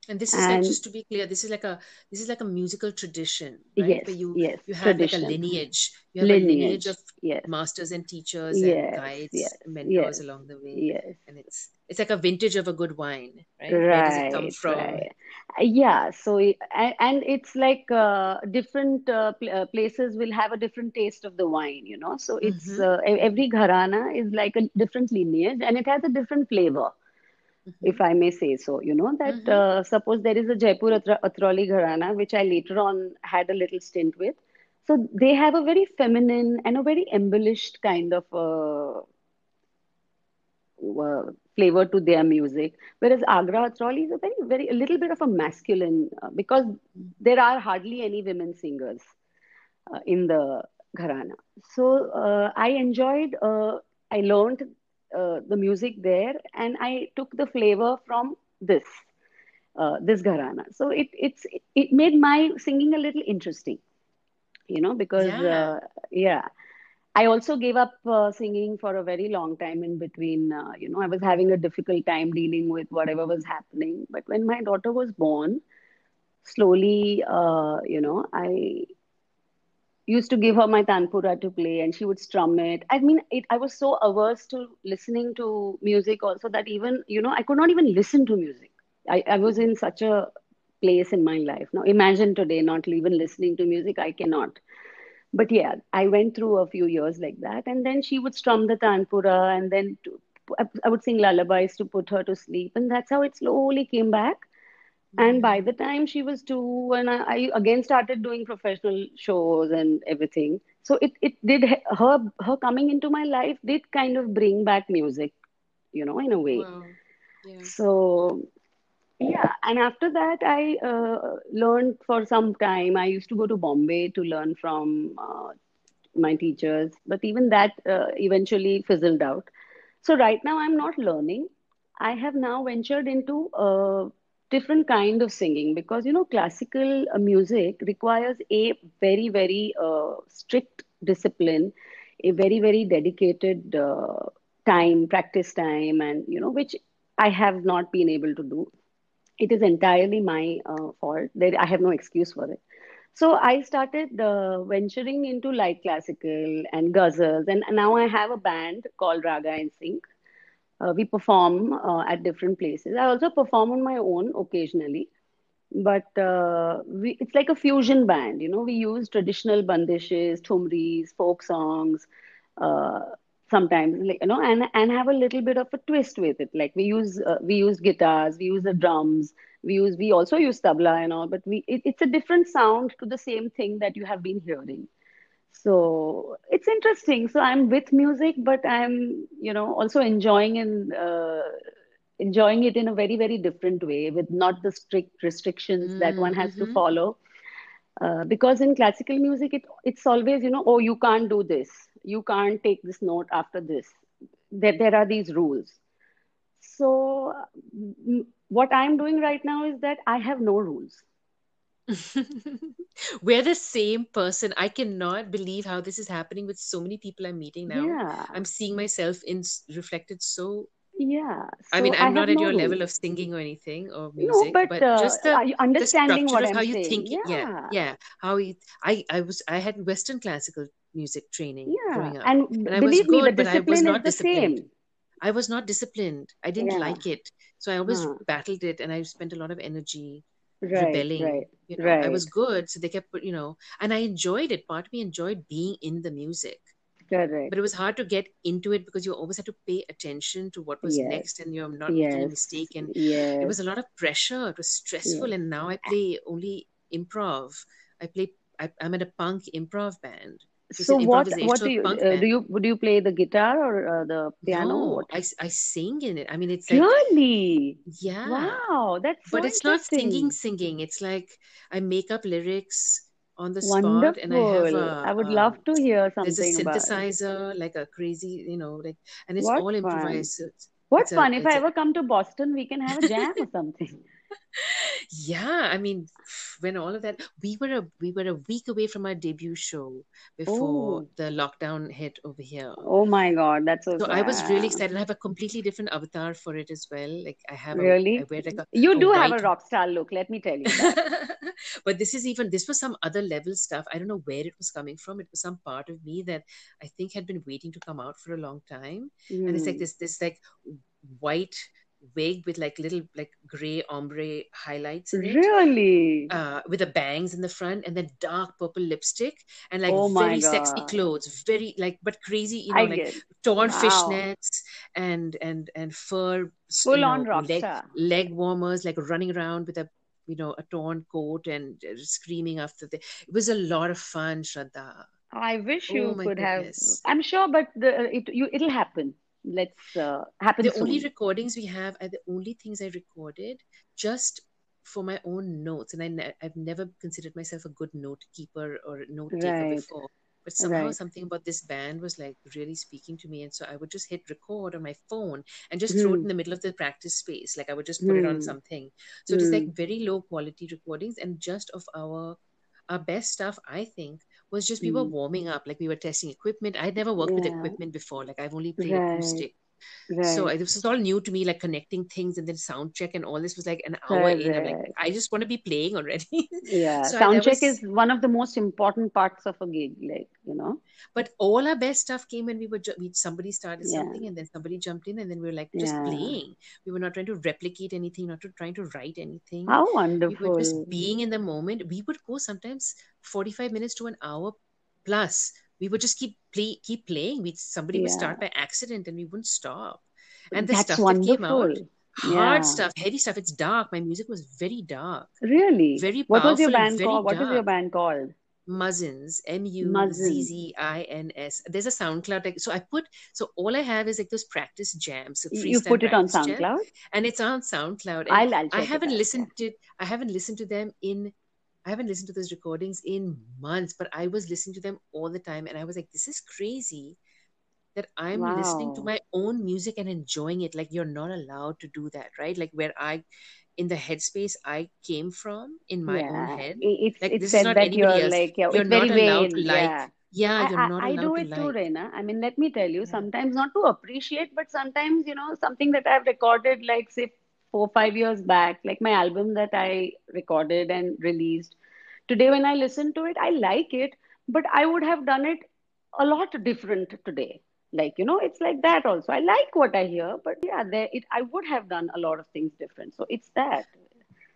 And this is like just to be clear, this is like a this is like a musical tradition, right? yes, Where you yes, you have like a lineage. You have a lineage lineage, of yes, masters and teachers and guides, yes, mentors yes, along the way. yes. And it's it's like a vintage of a good wine, right? right Where does it come from? right. Uh, Yeah, so and, and it's like uh, different uh, uh, places will have a different taste of the wine, you know. So it's Mm-hmm. uh, every gharana is like a different lineage and it has a different flavor, Mm-hmm. if I may say so. You know that Mm-hmm. uh, suppose there is a Jaipur Atra Atroli gharana, which I later on had a little stint with. So they have a very feminine and a very embellished kind of uh, uh, flavor to their music. Whereas Agra Atroli is a very, very, a little bit of a masculine uh, because there are hardly any women singers uh, in the gharana. So uh, I enjoyed, uh, I learned uh, the music there and I took the flavor from this, uh, this gharana. So it, it's, it made my singing a little interesting, you know, because, Yeah. uh, yeah. I also gave up uh, singing for a very long time in between. Uh, you know, I was having a difficult time dealing with whatever was happening. But when my daughter was born, slowly, uh, you know, I used to give her my tanpura to play and she would strum it. I mean, it, I was so averse to listening to music also that even, you know, I could not even listen to music. I, I was in such a place in my life. Now, imagine today not even listening to music, I cannot but yeah, I went through a few years like that, and then she would strum the tanpura, and then to, I would sing lullabies to put her to sleep, and that's how it slowly came back. And by the time she was two, and I, I again started doing professional shows and everything, so it it did her her coming into my life did kind of bring back music, you know, in a way. Wow. Yeah. So yeah, and after that, I uh, learned for some time. I used to go to Bombay to learn from uh, my teachers, but even that uh, eventually fizzled out. So right now, I'm not learning. I have now ventured into a different kind of singing because you know classical uh, music requires a very very uh, strict discipline, a very very dedicated uh, time, practice time, and you know which I have not been able to do it is entirely my uh, fault. I have no excuse for it. So I started uh, venturing into light classical and ghazals, and now I have a band called Raga and Sync. Uh, we perform uh, at different places. I also perform on my own occasionally, but uh, we, it's like a fusion band. You know, we use traditional bandishes, thumris, folk songs, uh, sometimes, like you know, and and have a little bit of a twist with it. Like we use uh, we use guitars, we use the drums, we use we also use tabla and all, but we it, it's a different sound to the same thing that you have been hearing. So it's interesting. So I'm with music, but I'm you know also enjoying and uh, enjoying it in a very very different way with not the strict restrictions that one has to Mm-hmm. follow. Uh, because in classical music it it's always you know oh you can't do this. You can't take this note after this. There, there are these rules. So what i'm doing right now is that i have no rules We're the same person. I cannot believe how this is happening with so many people I'm meeting now. yeah I'm seeing myself in reflected so. yeah I mean, i I'm have not at no your level of singing or anything or no music, but but uh, just the you the understanding structure what i'm how you saying think. Yeah, yeah yeah. How you, I, I was, I had Western classical music training yeah growing up, and and I was believe me the good, but I was discipline not the disciplined. same I was not disciplined. I didn't yeah like it, so I always huh. battled it, and I spent a lot of energy right rebelling. right You know, I was good, so they kept, you know, and I enjoyed it. Part of me enjoyed being in the music, correct but it was hard to get into it because you always had to pay attention to what was yes next, and you're not making a mistake. And it was a lot of pressure. It was stressful, yes and now I play only improv. I play. I, I'm at a punk improv band, so it's So an what what do you uh, do you do you play the guitar or uh, the piano? No, What? I, I sing in it. I mean, it's like, Really? yeah. Wow, that's so but it's not singing singing it's like i make up lyrics on the spot and i have Wonderful. a I would um, love to hear something there's a something about it. synthesizer like a crazy you know like and it's What all fun. improvised it's, What it's a fun. If it's I a ever come to Boston, we can have a jam or something. yeah i mean when all of that we were a we were a week away from our debut show before Oh, the lockdown hit over here. Oh my God, that's so so i was really excited. I have a completely different avatar for it as well. Like i have a i Really? wear like a, You a do have a rock star look, let me tell you that. but this is even this was some other level stuff. I don't know where it was coming from. It was some part of me that i think had been waiting to come out for a long time. And it's like Hmm. this this like white wig with like little like gray ombre highlights Really? uh, with the bangs in the front and then dark purple lipstick and like Oh very sexy clothes very like but crazy you know I like torn Wow. fishnets and and and fur you Full on know rock leg star. leg warmers like running around with a you know a torn coat and uh, screaming after the it was a lot of fun shraddha I wish oh you my could have. I'm sure, but the it you it'll happen. Let's uh, happen the only recordings we have are the only things I recorded just for my own notes. And I ne- I've never considered myself a good note keeper or note taker Right, before. But somehow right. something about this band was like really speaking to me. And so I would just hit record on my phone and just throw it Hmm, in the middle of the practice space. Like I would just put it on hmm, something. So it was like hmm. very low quality recordings and just of our our best stuff, I think, was just we were hmm. warming up. Like we were testing equipment. I'd never worked with equipment before. Like I've only played right, acoustic. So right. I- this was all new to me, like connecting things and then sound check and all this was like an hour in. I'm like, I just want to be playing already. Yeah, So sound that check is one of the most important parts of a gig, like, you know. but all our best stuff came when we were, ju- we, somebody started Yeah, something and then somebody jumped in and then we were like just yeah. playing. We were not trying to replicate anything, not to trying to write anything. How wonderful. We were just being in the moment. We would go sometimes 45 minutes to an hour plus. We would just keep play, keep playing. We somebody would start by accident and we wouldn't stop. And the that's stuff that came out, wonderful. hard stuff, heavy stuff. It's dark. My music was very dark, really. very What was your band called? What is your band called? Muzzins, M U Z. Z I N S. There's a SoundCloud. Like, so I put, so all I have is like those practice jams, so You put it on SoundCloud? and it's on SoundCloud. I'll I'll I haven't out. Yeah. listened to, I haven't listened to them in, I haven't listened to those recordings in months, but I was listening to them all the time, and I was like, this is crazy that I'm listening to my own music and enjoying it. Like you're not allowed to do that, right? Like where I, in the headspace I came from in my own head. It's Like it's this is not that anybody you're else. like yeah, You're not allowed to like. Yeah. Yeah, I, you're I, not I do allowed to it too. Reina. I mean, let me tell you, Yeah. sometimes not to appreciate, but sometimes, you know, something that I've recorded, like, say, four, five years back, like my album that I recorded and released. Today, when I listen to it, I like it, but I would have done it a lot different today. like you know it's like that also. I like what i hear but yeah there it i would have done a lot of things different. So it's that.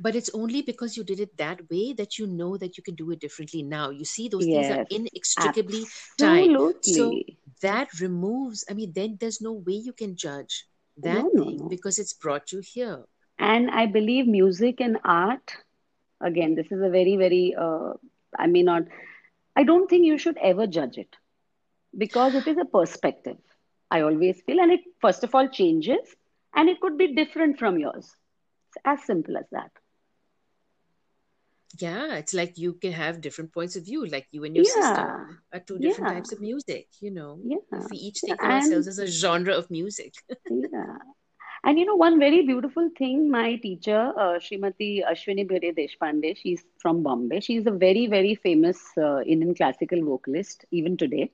But it's only because you did it that way that you know that you can do it differently now. You see those yes, things are inextricably absolutely. tied. So that removes i mean then there's no way you can judge that no, thing no, no. because it's brought you here. And i believe music and art again this is a very very uh, i may not i don't think you should ever judge it because it is a perspective. I always feel and it first of all changes and it could be different from yours. It's as simple as that yeah it's like you can have different points of view like you and your yeah. sister are two different yeah. types of music you know yeah. if we each think of ourselves as a genre of music yeah and you know one very beautiful thing my teacher uh, Srimati Ashwini Bhide Deshpande she's from Bombay she's a very very famous uh, Indian classical vocalist even today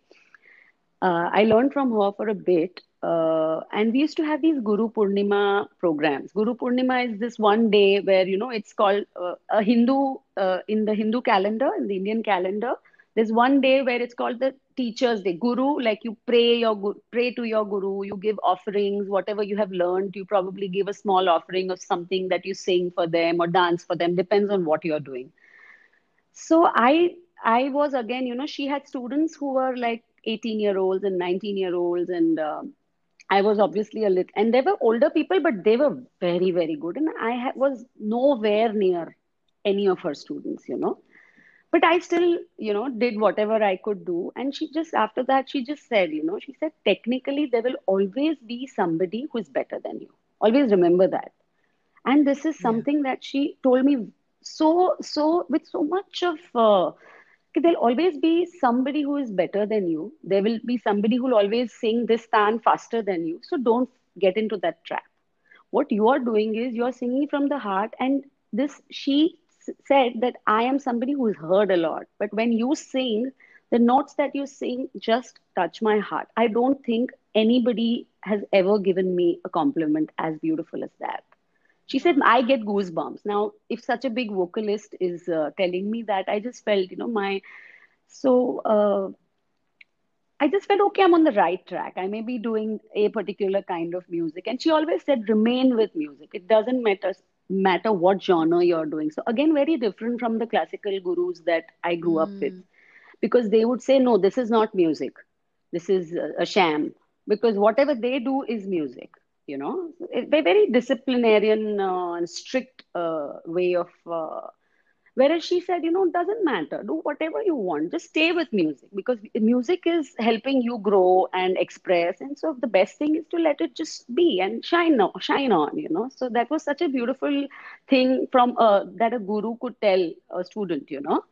uh, I learned from her for a bit uh, and we used to have these Guru Purnima programs. Guru Purnima is this one day where you know it's called uh, a Hindu uh, in the Hindu calendar, in the Indian calendar. There's one day where it's called the Teachers' Day. Guru, like you pray your pray to your Guru, you give offerings, whatever you have learned. You probably give a small offering of something that you sing for them or dance for them. Depends on what you're doing. So I I was again, you know, she had students who were like 18 year olds and 19 year olds and um, I was obviously a little, and they were older people, but they were very, very good. And I ha- was nowhere near any of her students, you know. But I still, you know, did whatever I could do. And she just, after that, she just said, you know, she said, technically, there will always be somebody who is better than you. Always remember that. And this is something yeah. that she told me so, so, with so much of, uh, there'll always be somebody who is better than you. There will be somebody who'll always sing this tan faster than you. So don't get into that trap. What you are doing is you're singing from the heart. And this, she said that I am somebody who's heard a lot. But when you sing, the notes that you sing just touch my heart. I don't think anybody has ever given me a compliment as beautiful as that she said i get goosebumps. Now if such a big vocalist is uh, telling me that i just felt you know my so uh, i just felt okay i'm on the right track. I may be doing a particular kind of music. And she always said remain with music. It doesn't matter matter what genre you're doing. So again very different from the classical gurus that i grew mm. up with. Hmm. because they would say no this is not music. This is a sham. Because whatever they do is music you know a very disciplinarian uh, and strict uh, way of uh, whereas she said you know it doesn't matter. Do whatever you want. Just stay with music because music is helping you grow and express. And so the best thing is to let it just be and shine on, shine on you know. So that was such a beautiful thing from uh, that a guru could tell a student you know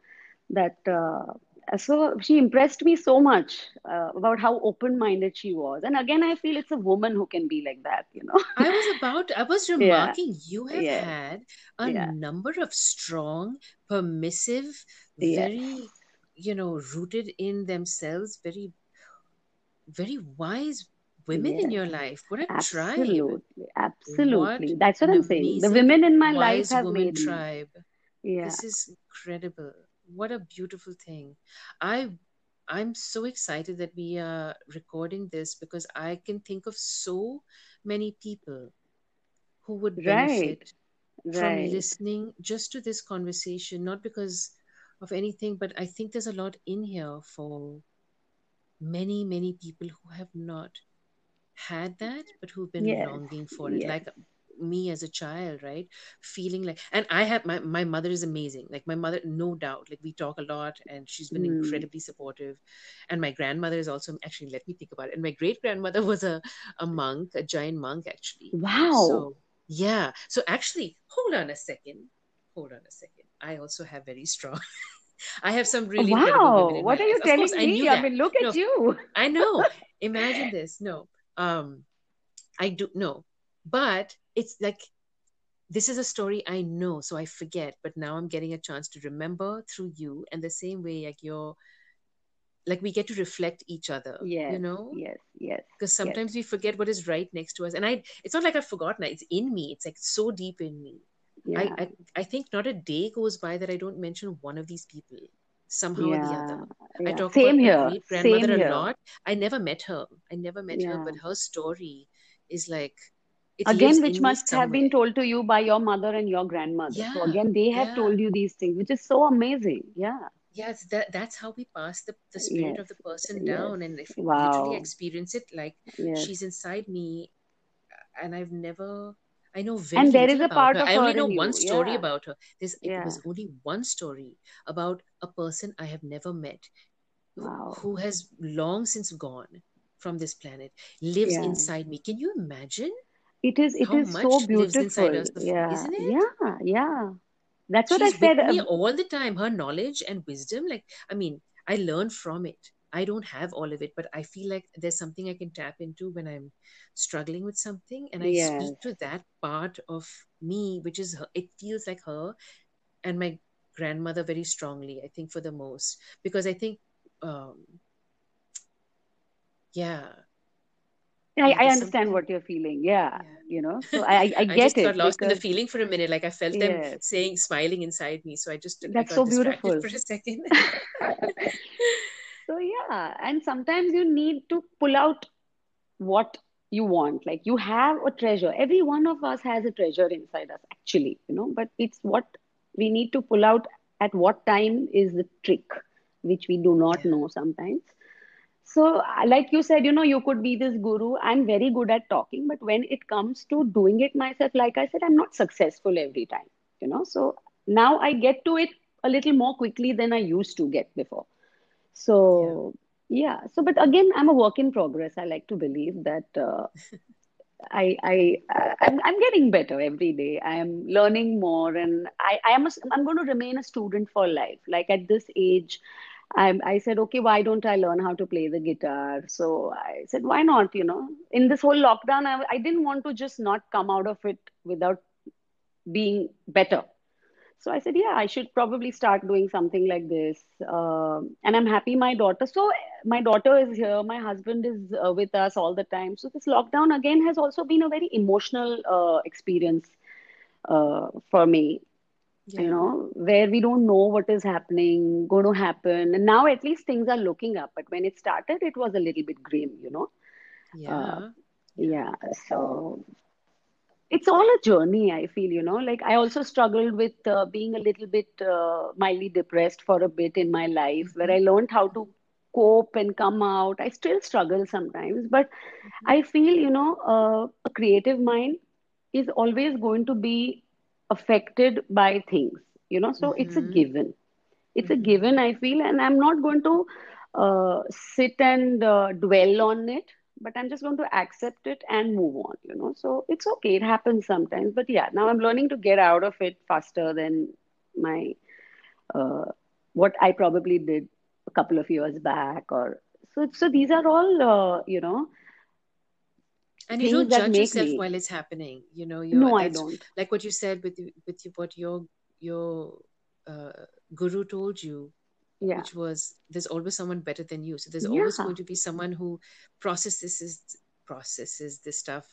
that uh, so she impressed me so much uh, about how open-minded she was and again i feel it's a woman who can be like that you know i was about i was remarking yeah. you have yeah. had a yeah. number of strong permissive very you know rooted in themselves very very wise women yes. in your life what a absolutely tribe. absolutely what that's what i'm saying the women in my life have made tribe me. yeah this is incredible what a beautiful thing i i'm so excited that we are recording this because i can think of so many people who would benefit right. from right. listening just to this conversation not because of anything but i think there's a lot in here for many many people who have not had that but who've been longing for it like me as a child right? Feeling like and i have my, my mother is amazing. Like my mother no doubt like we talk a lot and she's been mm. incredibly supportive. And my grandmother is also actually let me think about it. And my great grandmother was a, a monk a giant monk actually. Wow. So yeah. So actually hold on a second. Hold on a second. I also have very strong I have some really wow. What are you telling me? I, I mean, look at no, you. I know. Imagine this. No, um, I do no, but it's like this is a story I know, so I forget, but now I'm getting a chance to remember through you. And the same way, like you're like we get to reflect each other Yeah. you know yes yes because sometimes yes. we forget what is right next to us and i it's not like i've forgotten it's in me it's like so deep in me yeah. I, I i think not a day goes by that i don't mention one of these people somehow or the other. Yeah. I talk Same about my here. great Same grandmother a here. lot. I never met her. I never met her, but her story is like it Again, which must have been told to you by your mother and your grandmother. So Yeah, again, they have yeah. told you these things, which is so amazing. Yeah. Yes, that that's how we pass the, the spirit Yes. of the person Yes. down. And if you literally Wow. experience it, like Yes. she's inside me, and I've never, I know very And there is a part her. of I only her know one you. story Yeah. about her. There's it was only one story about a person I have never met who, Wow. who has long since gone from this planet, lives Yeah. inside me. Can you imagine It is it how is so much lives inside beautiful. us, Yeah. isn't it? Yeah. Yeah. That's what I She's said. me uh, all the time. Her knowledge and wisdom, like, I mean, I learn from it. I don't have all of it, but I feel like there's something I can tap into when I'm struggling with something. And I Yes. speak to that part of me, which is her. It feels like her and my grandmother very strongly, I think, for the most. Because I think, um, yeah, I, I understand what you're feeling. Yeah. Yeah. You know, so I, I, I I get just got it lost in the feeling for a minute. Like I felt them saying, smiling inside me. So I just I that's got so beautiful. for a second. So yeah, and sometimes you need to pull out what you want. Like you have a treasure. Every one of us has a treasure inside us, actually, you know, but it's what we need to pull out at what time is the trick, which we do not Yeah. know sometimes. So, uh, like you said, you know, you could be this guru. I'm very good at talking, but when it comes to doing it myself, like I said, I'm not successful every time, you know. So now I get to it a little more quickly than I used to get before. Yeah. So, yeah. So, but again, I'm a work in progress. I like to believe that uh, I, I, I- I'm, I'm getting better every day. I am learning more, and I, I am, a, I'm going to remain a student for life. Like at this age, I'm, I said, okay, why don't I learn how to play the guitar? So I said, why not? You know, in this whole lockdown, I, I didn't want to just not come out of it without being better. So I said, yeah, I should probably start doing something like this. Um, and I'm happy my daughter. So my daughter is here. My husband is uh, with us all the time. So this lockdown again has also been a very emotional uh, experience uh, for me. You know, where we don't know what is happening, going to happen. And now at least things are looking up. But when it started, it was a little bit grim, you know. Uh, Yeah. yeah. So it's all a journey, I feel, you know. Like I also struggled with uh, being a little bit uh, mildly depressed for a bit in my life, where I learned how to cope and come out. I still struggle sometimes, but I feel, you know, uh, a creative mind is always going to be affected by things, you know. So it's a Mhm. given. It's a Mhm. given, I feel, and I'm not going to uh, sit and uh, dwell on it, but I'm just going to accept it and move on, you know. So it's okay, it happens sometimes. But yeah, now I'm learning to get out of it faster than my uh, what I probably did a couple of years back, or so. So these are all, uh, you know, And you don't judge yourself me. while it's happening. You know, you're No, I don't. like what you said with with what your your uh, guru told you, Yeah, which was there's always someone better than you. So there's yeah, always going to be someone who processes processes this stuff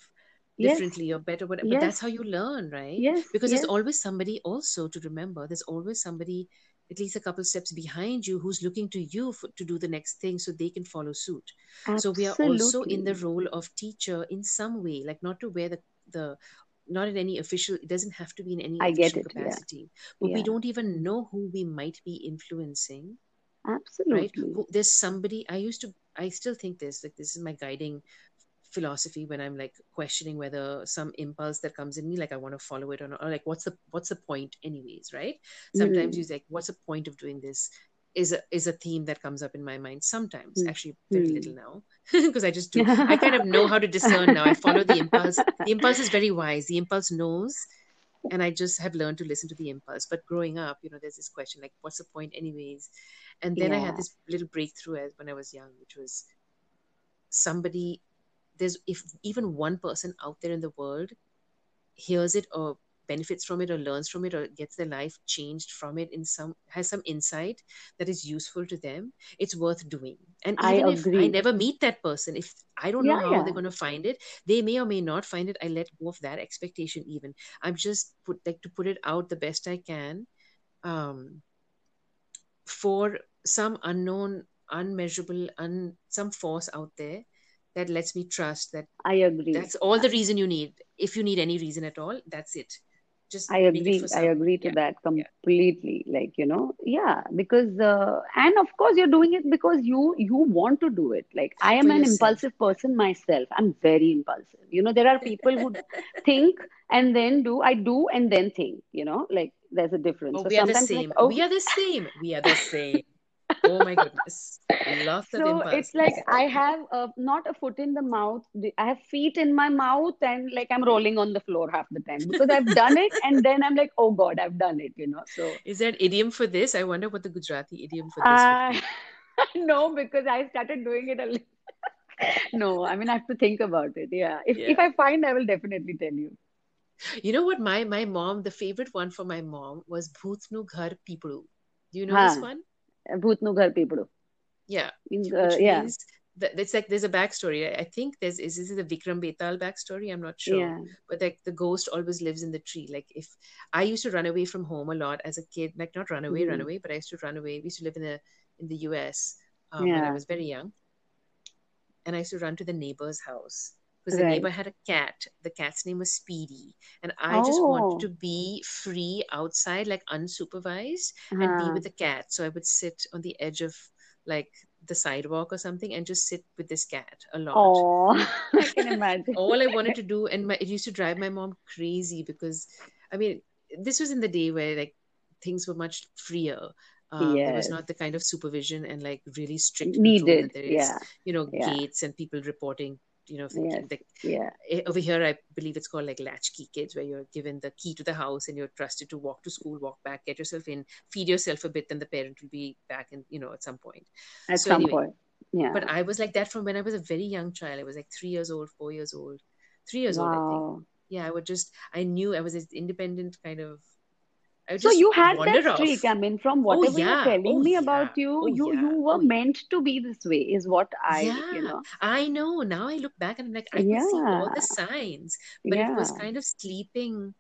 yes, differently or better. But but that's how you learn, right? yes, Because there's always somebody also to remember. There's always somebody at least a couple steps behind you who's looking to you for, to do the next thing so they can follow suit so we are also in the role of teacher in some way like not to wear the the not in any official it doesn't have to be in any I official it. Yeah, capacity but we don't even know who we might be influencing absolutely. who, there's somebody i used to i still think this like this is my guiding philosophy when i'm like questioning whether some impulse that comes in me like i want to follow it or not or like what's the what's the point anyways right? Sometimes Hmm, you like what's the point of doing this? is a is a theme that comes up in my mind sometimes hmm, actually very hmm. little now because i just do. I kind of know how to discern now. I follow the impulse. The impulse is very wise. The impulse knows and i just have learned to listen to the impulse. But growing up you know there's this question like what's the point anyways? And then i had this little breakthrough as when i was young which was somebody there's if even one person out there in the world hears it or benefits from it or learns from it or gets their life changed from it in some has some insight that is useful to them it's worth doing. And I even if i never meet that person if i don't know how yeah. they're going to find it they may or may not find it. I let go of that expectation even. I'm just put like to put it out the best i can um for some unknown, unmeasurable, un some force out there that lets me trust that I agree. that's all the reason you need. If you need any reason at all, that's it. Just I agree. I agree to Yeah. that completely. Like you know, yeah, because uh, and of course you're doing it because you you want to do it. Like I am an yourself. impulsive person myself. I'm very impulsive. You know, there are people who think and then do. I do and then think. You know, like there's a difference. Oh, So we are the sometimes like same. oh, We are the same. We are the same. Oh my goodness. So impulse. it's like I have uh, not a foot in the mouth. I have feet in my mouth, and like I'm rolling on the floor half the time because I've done it, and then I'm like, oh God, I've done it. You know, so. Is there an idiom for this? I wonder what the Gujarati idiom for this Uh, no, because I started doing it a little. no, I mean I have to think about it. Yeah, if if I find, I will definitely tell you. You know what? My my mom, the favorite one for my mom was Bhutnu Ghar Pipadu. Do you know this one? Bhutnu ghar pipadu. Yeah. Which uh, yeah, it's like there's a backstory. I, I think there's is this is the Vikram Betal backstory? I'm not sure. yeah. But like the ghost always lives in the tree. Like if I used to run away from home a lot as a kid, like not run away, run Mhm. away, but I used to run away. We used to live in the in the US um, when I was very young, and I used to run to the neighbor's house because the neighbor had a cat. The cat's name was Speedy, and I just wanted Oh. to be free outside, like unsupervised, and be with the cat. So I would sit on the edge of like the sidewalk or something and just sit with this cat a lot Oh, I can imagine. all I wanted to do, and my, it used to drive my mom crazy because, I mean, this was in the day where like things were much freer. Um, There was not the kind of supervision and like really strict Needed. that there is. Yeah. You know, Yeah. gates and people reporting. You know, Yes. like Yeah. eh, over here, I believe it's called like latchkey kids, where you're given the key to the house and you're trusted to walk to school, walk back, get yourself in, feed yourself a bit, then the parent will be back, and you know, at some point. At So some anyway, point. Yeah. but I was like that from when I was a very young child. I was like three years old, four years old, three years old, I think. Yeah, I would just, I knew I was an independent kind of, So you had that streak. off. I mean, from Oh, whatever you're telling Oh, me yeah. about you, Oh, you yeah. you were Oh, meant to be this way, is what I, you know. I know. Now I look back and I'm like, I can see all the signs, but it was kind of sleeping,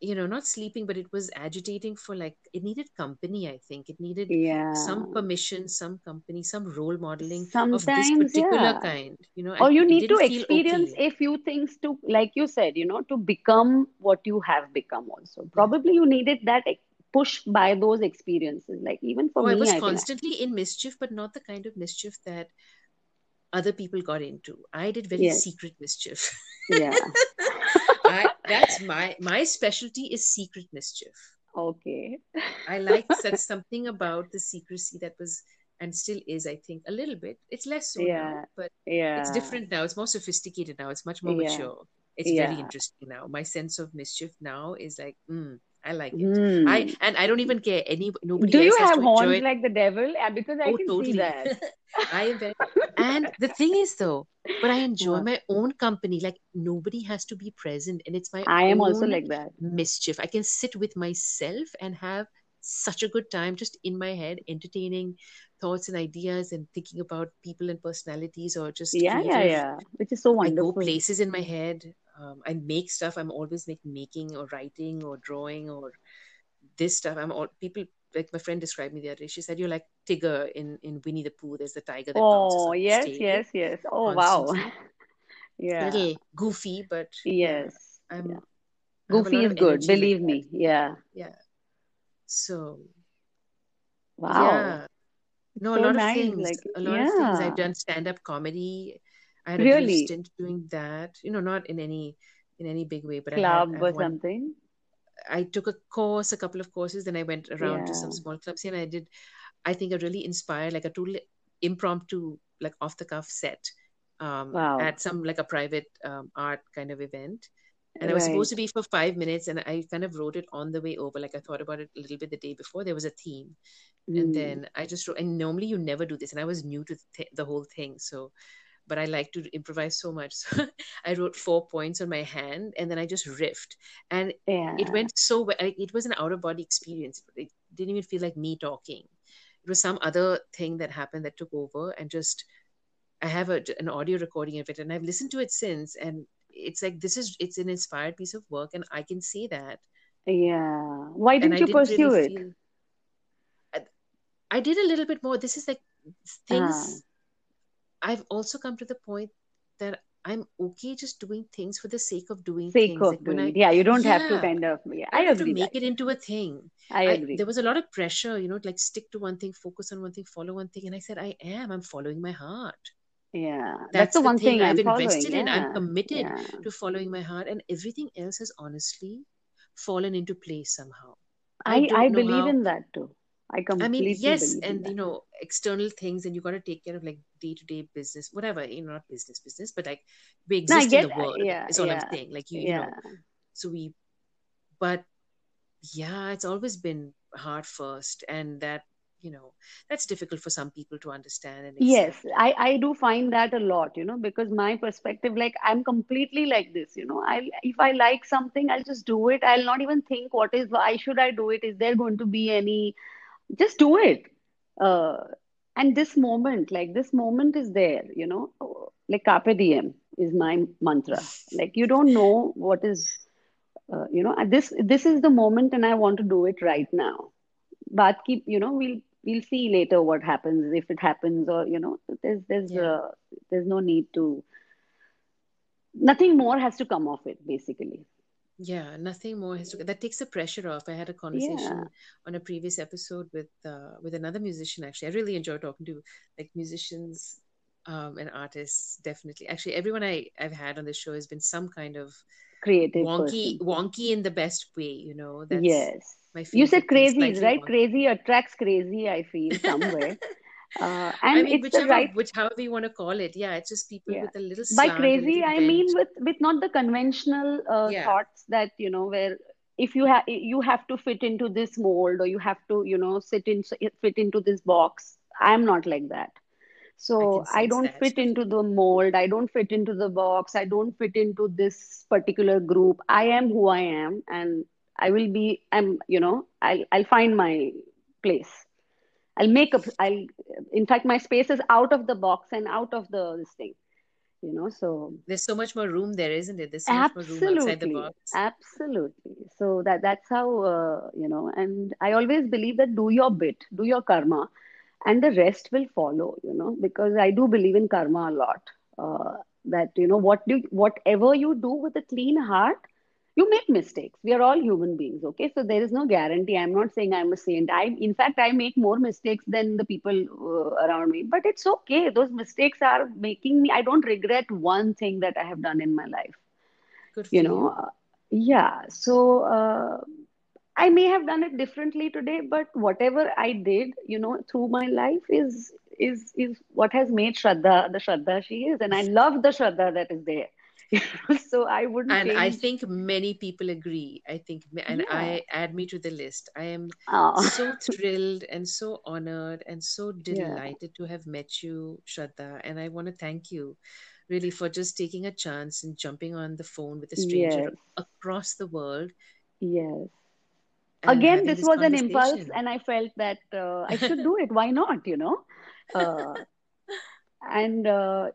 you know, not sleeping, but it was agitating for like, it needed company, I think. It needed yeah. some permission, some company, some role modeling of this Sometimes, particular yeah. kind. You know, Or you need to experience okay. a few things to, like you said, you know, to become what you have become also. Yeah. Probably you needed that ex- push by those experiences. Like even for Oh, I me, was I constantly in mischief, but not the kind of mischief that other people got into. I did very yes. secret mischief. Yeah. I that's my my specialty is secret mischief. Okay. I like such something about the secrecy that was and still is, I think, a little bit. It's less so now, Yeah. it's different now. It's more sophisticated now. It's much more Yeah. mature. It's very interesting now. My sense of mischief now is like, mm, I like it. Hmm. I and I don't even care. Any nobody Do you have horns like the devil? Yeah, because I Oh, can see that. I am very, and the thing is though, but I enjoy What? my own company. Like nobody has to be present, and it's my I am also like that. mischief. I can sit with myself and have such a good time just in my head, entertaining thoughts and ideas and thinking about people and personalities or just Yeah, yeah, yeah. Which is so I go wonderful. places in my head. Um, I make stuff. I'm always like making or writing or drawing or this stuff. I'm all people like my friend described me the other day. She said you're like Tigger in in Winnie the Pooh. There's the tiger that Oh, yes, yes, yes. Oh, wow. constantly. Yeah. Little goofy, but yeah, Yes. I'm Yeah. I have a Goofy is good, like believe that. me. Yeah. Yeah. So Wow. yeah. No, a So lot of nice. things. Like, A lot of things. I've done stand-up comedy. I had a brief Really? stint doing that. You know, not in any in any big way, but I had Club I've or won something. I took a course, a couple of courses, then I went around to some small clubs here and I did, I think, a really inspired, like a total impromptu, like off the cuff set um, Wow. at some like a private um, art kind of event. And I was supposed to be for five minutes and I kind of wrote it on the way over. Like I thought about it a little bit the day before. There was a theme. And Mm. then I just wrote, and normally you never do this. And I was new to the, th- the whole thing. So, but I like to improvise so much. So I wrote four points on my hand and then I just riffed. And Yeah. it went so well. It was an out of body experience. It didn't even feel like me talking. It was some other thing that happened that took over, and just I have a, an audio recording of it, and I've listened to it since, and it's like this is it's an inspired piece of work, and I can see that. Yeah. Why didn't I you didn't pursue really it? feel. I, I did a little bit more. This is like things. Ah. I've also come to the point that I'm okay just doing things for the sake of doing sake things. of Like doing. I, yeah, you don't have to kind of. Yeah, I I have to make that. it into a thing. I I, agree. there was a lot of pressure, you know, like stick to one thing, focus on one thing, follow one thing. And I said, I am. I'm following my heart. yeah, that's, That's the the one thing thing I've following. invested in. I'm committed yeah. to following my heart, and everything else has honestly fallen into place somehow. I I I believe how. in that too. I I mean, yes, and you know, external things, and you got to take care of like day to day business, whatever. You know, not business, business, but like we No, I exist in the world. Yeah, Is all I'm saying. Like you, you know, so we. But yeah, it's always been hard first, and that you know that's difficult for some people to understand and Yes. I I do find that a lot, you know, because my perspective, like I'm completely like this, you know. I if I like something, I'll just do it. I'll not even think what is why should I do it? Is there going to be any? Just do it. Uh, and this moment, like this moment is there, you know. Like carpe diem is my mantra. Like you don't know what is, uh, you know, this this is the moment, and I want to do it right now. But keep, you know, we'll we'll see later what happens if it happens, or you know, there's there's Yeah. uh, there's no need to. Nothing more has to come of it, basically. Yeah, nothing more has to. That takes the pressure off. I had a Yeah, conversation on a previous episode with uh, with another musician. Actually, I really enjoy talking to like musicians um, and artists. Definitely, actually, everyone I I've had on the show has been some kind of creative wonky, person. wonky in the best way. You know, that's Yes. my You said favorite thing. crazies, Slightly right? wonky. Crazy attracts crazy, I feel, somewhere. Uh, I and mean, it's whichever, right, which however you want to call it. Yeah, it's just people yeah. with a little By crazy, I mean with with not the conventional uh, Yeah, thoughts that, you know, where if you have you have to fit into this mold or you have to, you know, sit in fit into this box. I'm not like that. So can I don't that. fit into the mold. I don't fit into the box. I don't fit into this particular group. I am who I am, and I will be. I'm, you know, I'll I'll find my place. I'll make up. I'll, in fact, my space is out of the box and out of the this thing. You know, so There's so much more room there, isn't it? There's so much more room outside the absolutely, box. absolutely. So that that's how uh, you know. And I always believe that do your bit, do your karma, and the rest will follow. You know, because I do believe in karma a lot. Uh, that you know what do whatever you do with a clean heart, you make mistakes. We are all human beings. Okay, so there is no guarantee. I'm not saying I'm a saint. I, in fact, I make more mistakes than the people uh, around me. But it's okay. Those mistakes are making me. I don't regret one thing that I have done in my life Good you know you. uh, yeah so uh, i may have done it differently today but whatever i did you know through my life is is is what has made shraddha the shraddha she is and i love the shraddha that is there so i wouldn't And I think many people agree. I think, and yeah. I add me to the list. I am oh so thrilled and so honored and so yeah. delighted to have met you, Shraddha. And I want to thank you really for just taking a chance and jumping on the phone with a stranger yes. across the world yes. again this this was an impulse and i felt that uh, i should do it. Why not you know? Uh, and uh,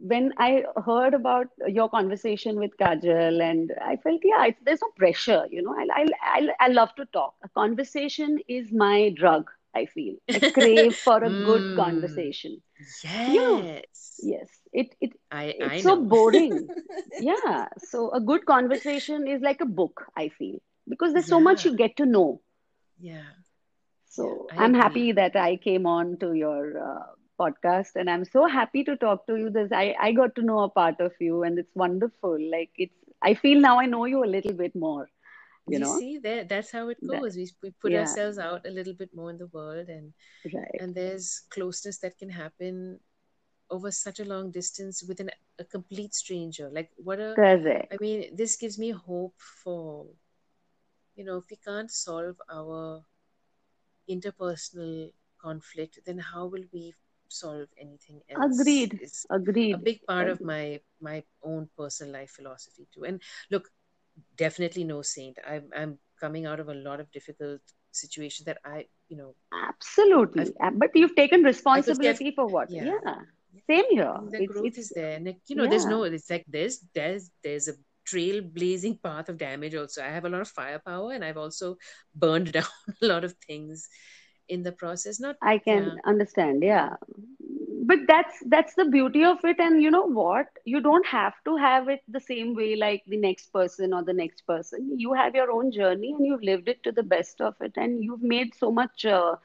when I heard about your conversation with Kajal, and I felt, yeah, it's, there's no pressure, you know. I, I, I, I love to talk. A conversation is my drug, I feel. I crave for a good Mm, conversation. You know, yes, yes, it, it, I I it's so boring. Yeah, so a good conversation is like a book, I feel, because there's so much you get to know. yeah, yeah. So I I'm agree. happy that I came on to your uh, podcast, and I'm so happy to talk to you. This I I got to know a part of you, and it's wonderful. Like it's I feel now I know you a little bit more. You You know see, that that's how it that goes. We we put yeah ourselves out a little bit more in the world, and right and there's closeness that can happen over such a long distance with an, a complete stranger. Like what a, correct I mean, this gives me hope for, you know, if we can't solve our interpersonal conflict, then how will we solve anything else? agreed Is a big part of my my own personal life philosophy too. And look, definitely no saint. I'm I'm coming out of a lot of difficult situations that I, you know, I've absolutely. Uh, But you've taken I could say I've, responsibility for what? yeah. Yeah, yeah. same here. the It's growth it's is there, and you know, there's no. It's like there's there's there's a trailblazing path of damage. Also, I have a lot of firepower, and I've also burned down a lot of things, in the process. Not I can yeah. understand, yeah. But that's that's the beauty of it, and you know what? You don't have to have it the same way like the next person or the next person. You have your own journey, and you've lived it to the best of it, and you've made so much, uh,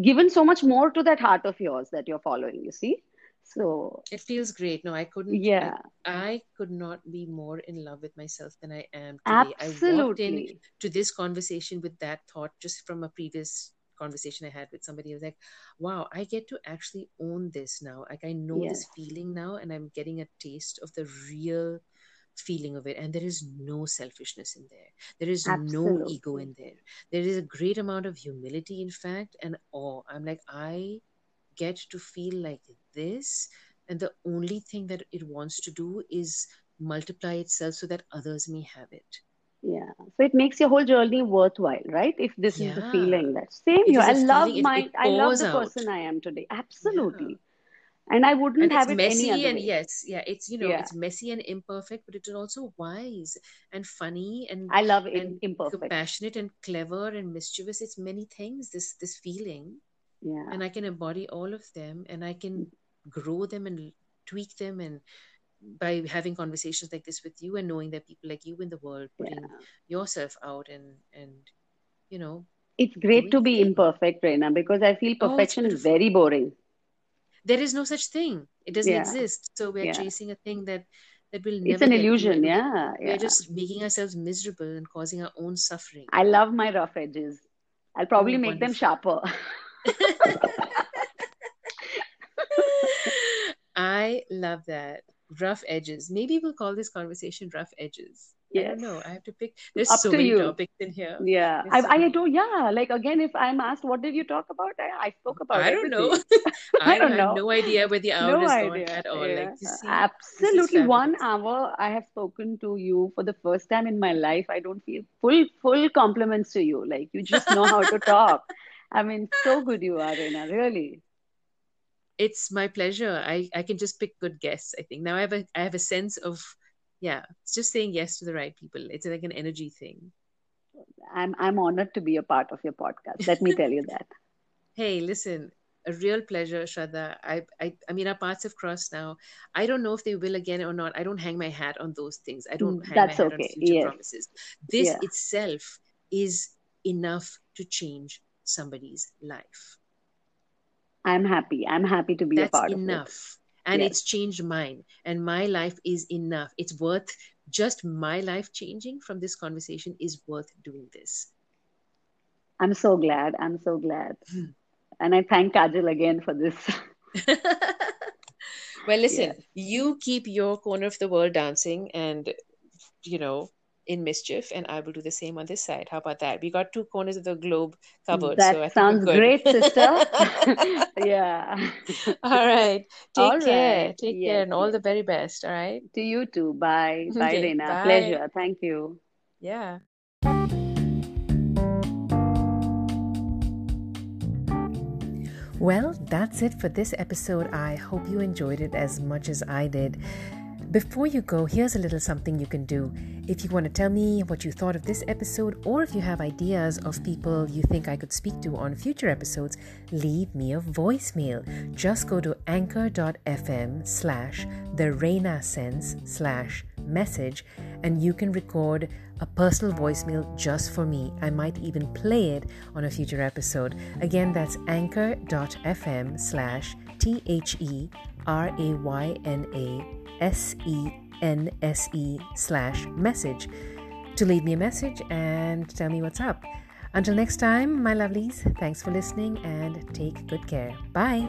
given so much more to that heart of yours that you're following. You see, so it feels great. No, I couldn't. yeah, I, I could not be more in love with myself than I am today. I walked absolutely. in to this conversation with that thought just from a previous conversation I had with somebody. I was like, wow, I get to actually own this now. Like I know Yes. this feeling now, and I'm getting a taste of the real feeling of it. And there is no selfishness in there. There is no ego in there. There is a great amount of humility, in fact, and awe. I'm like, I get to feel like this, and the only thing that it wants to do is multiply itself so that others may have it. Yeah. So it makes your whole journey worthwhile, right? If this is the feeling that same It here. is I love feeling, my it I love the out. person I am today. Absolutely. And I wouldn't and have it any messy other and way. yes yeah it's you know Yeah. it's messy and imperfect but it's also wise and funny and I love it and imperfect. compassionate and clever and mischievous it's many things this this feeling Yeah. and i can embody all of them and i can mm. grow them and tweak them and by having conversations like this with you and knowing that people like you in the world putting Yeah. yourself out and and you know It's great to be thing. imperfect, Rayna, because I feel Oh, perfection is very boring. there is no such thing it doesn't Yeah. exist so we're Yeah. chasing a thing that that will It's an to illusion. Yeah. we're Yeah. just making ourselves miserable and causing our own suffering I love my rough edges. I'll oh, probably Oh, make them sharper. I love that. Rough edges. Maybe we'll call this conversation rough edges. I don't know. I have to pick. There's Up so many you. topics in here. Yeah. I, so I many. do. Yeah. Like again, if I'm asked, what did you talk about? I, I spoke about I don't know. I, I don't have know. no idea where the hour No gone idea. at all. Yeah. Like, see, Absolutely. One hour I have spoken to you for the first time in my life. I don't feel full, full compliments to you. Like you just know how to talk. I mean, so good you are, Rayna. Really. It's my pleasure. I, I can just pick good guests, I think. Now I have a I have a sense of yeah, it's just saying yes to the right people. It's like an energy thing. I'm I'm honored to be a part of your podcast. Let me tell you that. Hey, listen, a real pleasure, Shraddha. I, I, I mean, our paths have crossed now. I don't know if they will again or not. I don't hang my hat on those things. I don't mm, hang That's my hat okay. on future Yes. promises. This Yeah. itself is enough to change somebody's life. I'm happy. I'm happy to be a That's part of it. enough. And Yes. it's changed mine. And my life is enough. It's worth just my life changing from this conversation is worth doing this. I'm so glad. I'm so glad. Hmm. And I thank Kajal again for this. well, listen, you keep your corner of the world dancing and, you know, in mischief, and I will do the same on this side. How about that? We got two corners of the globe covered. That so I sounds we're great, sister. yeah. all right. Take All care. right. Take care and all the very best. All right. To you too. Bye. Bye, Okay. Rayna. Bye. Pleasure. Thank you. Yeah. Well, that's it for this episode. I hope you enjoyed it as much as I did. Before you go, here's a little something you can do. If you want to tell me what you thought of this episode, or if you have ideas of people you think I could speak to on future episodes, leave me a voicemail. Just go to anchor.fm slash the Rayna Sense slash message and you can record a personal voicemail just for me. I might even play it on a future episode. Again, that's anchor.fm slash T H E R A Y N A S E N S E slash message to leave me a message and tell me what's up. Until next time, my lovelies, thanks for listening and take good care. Bye.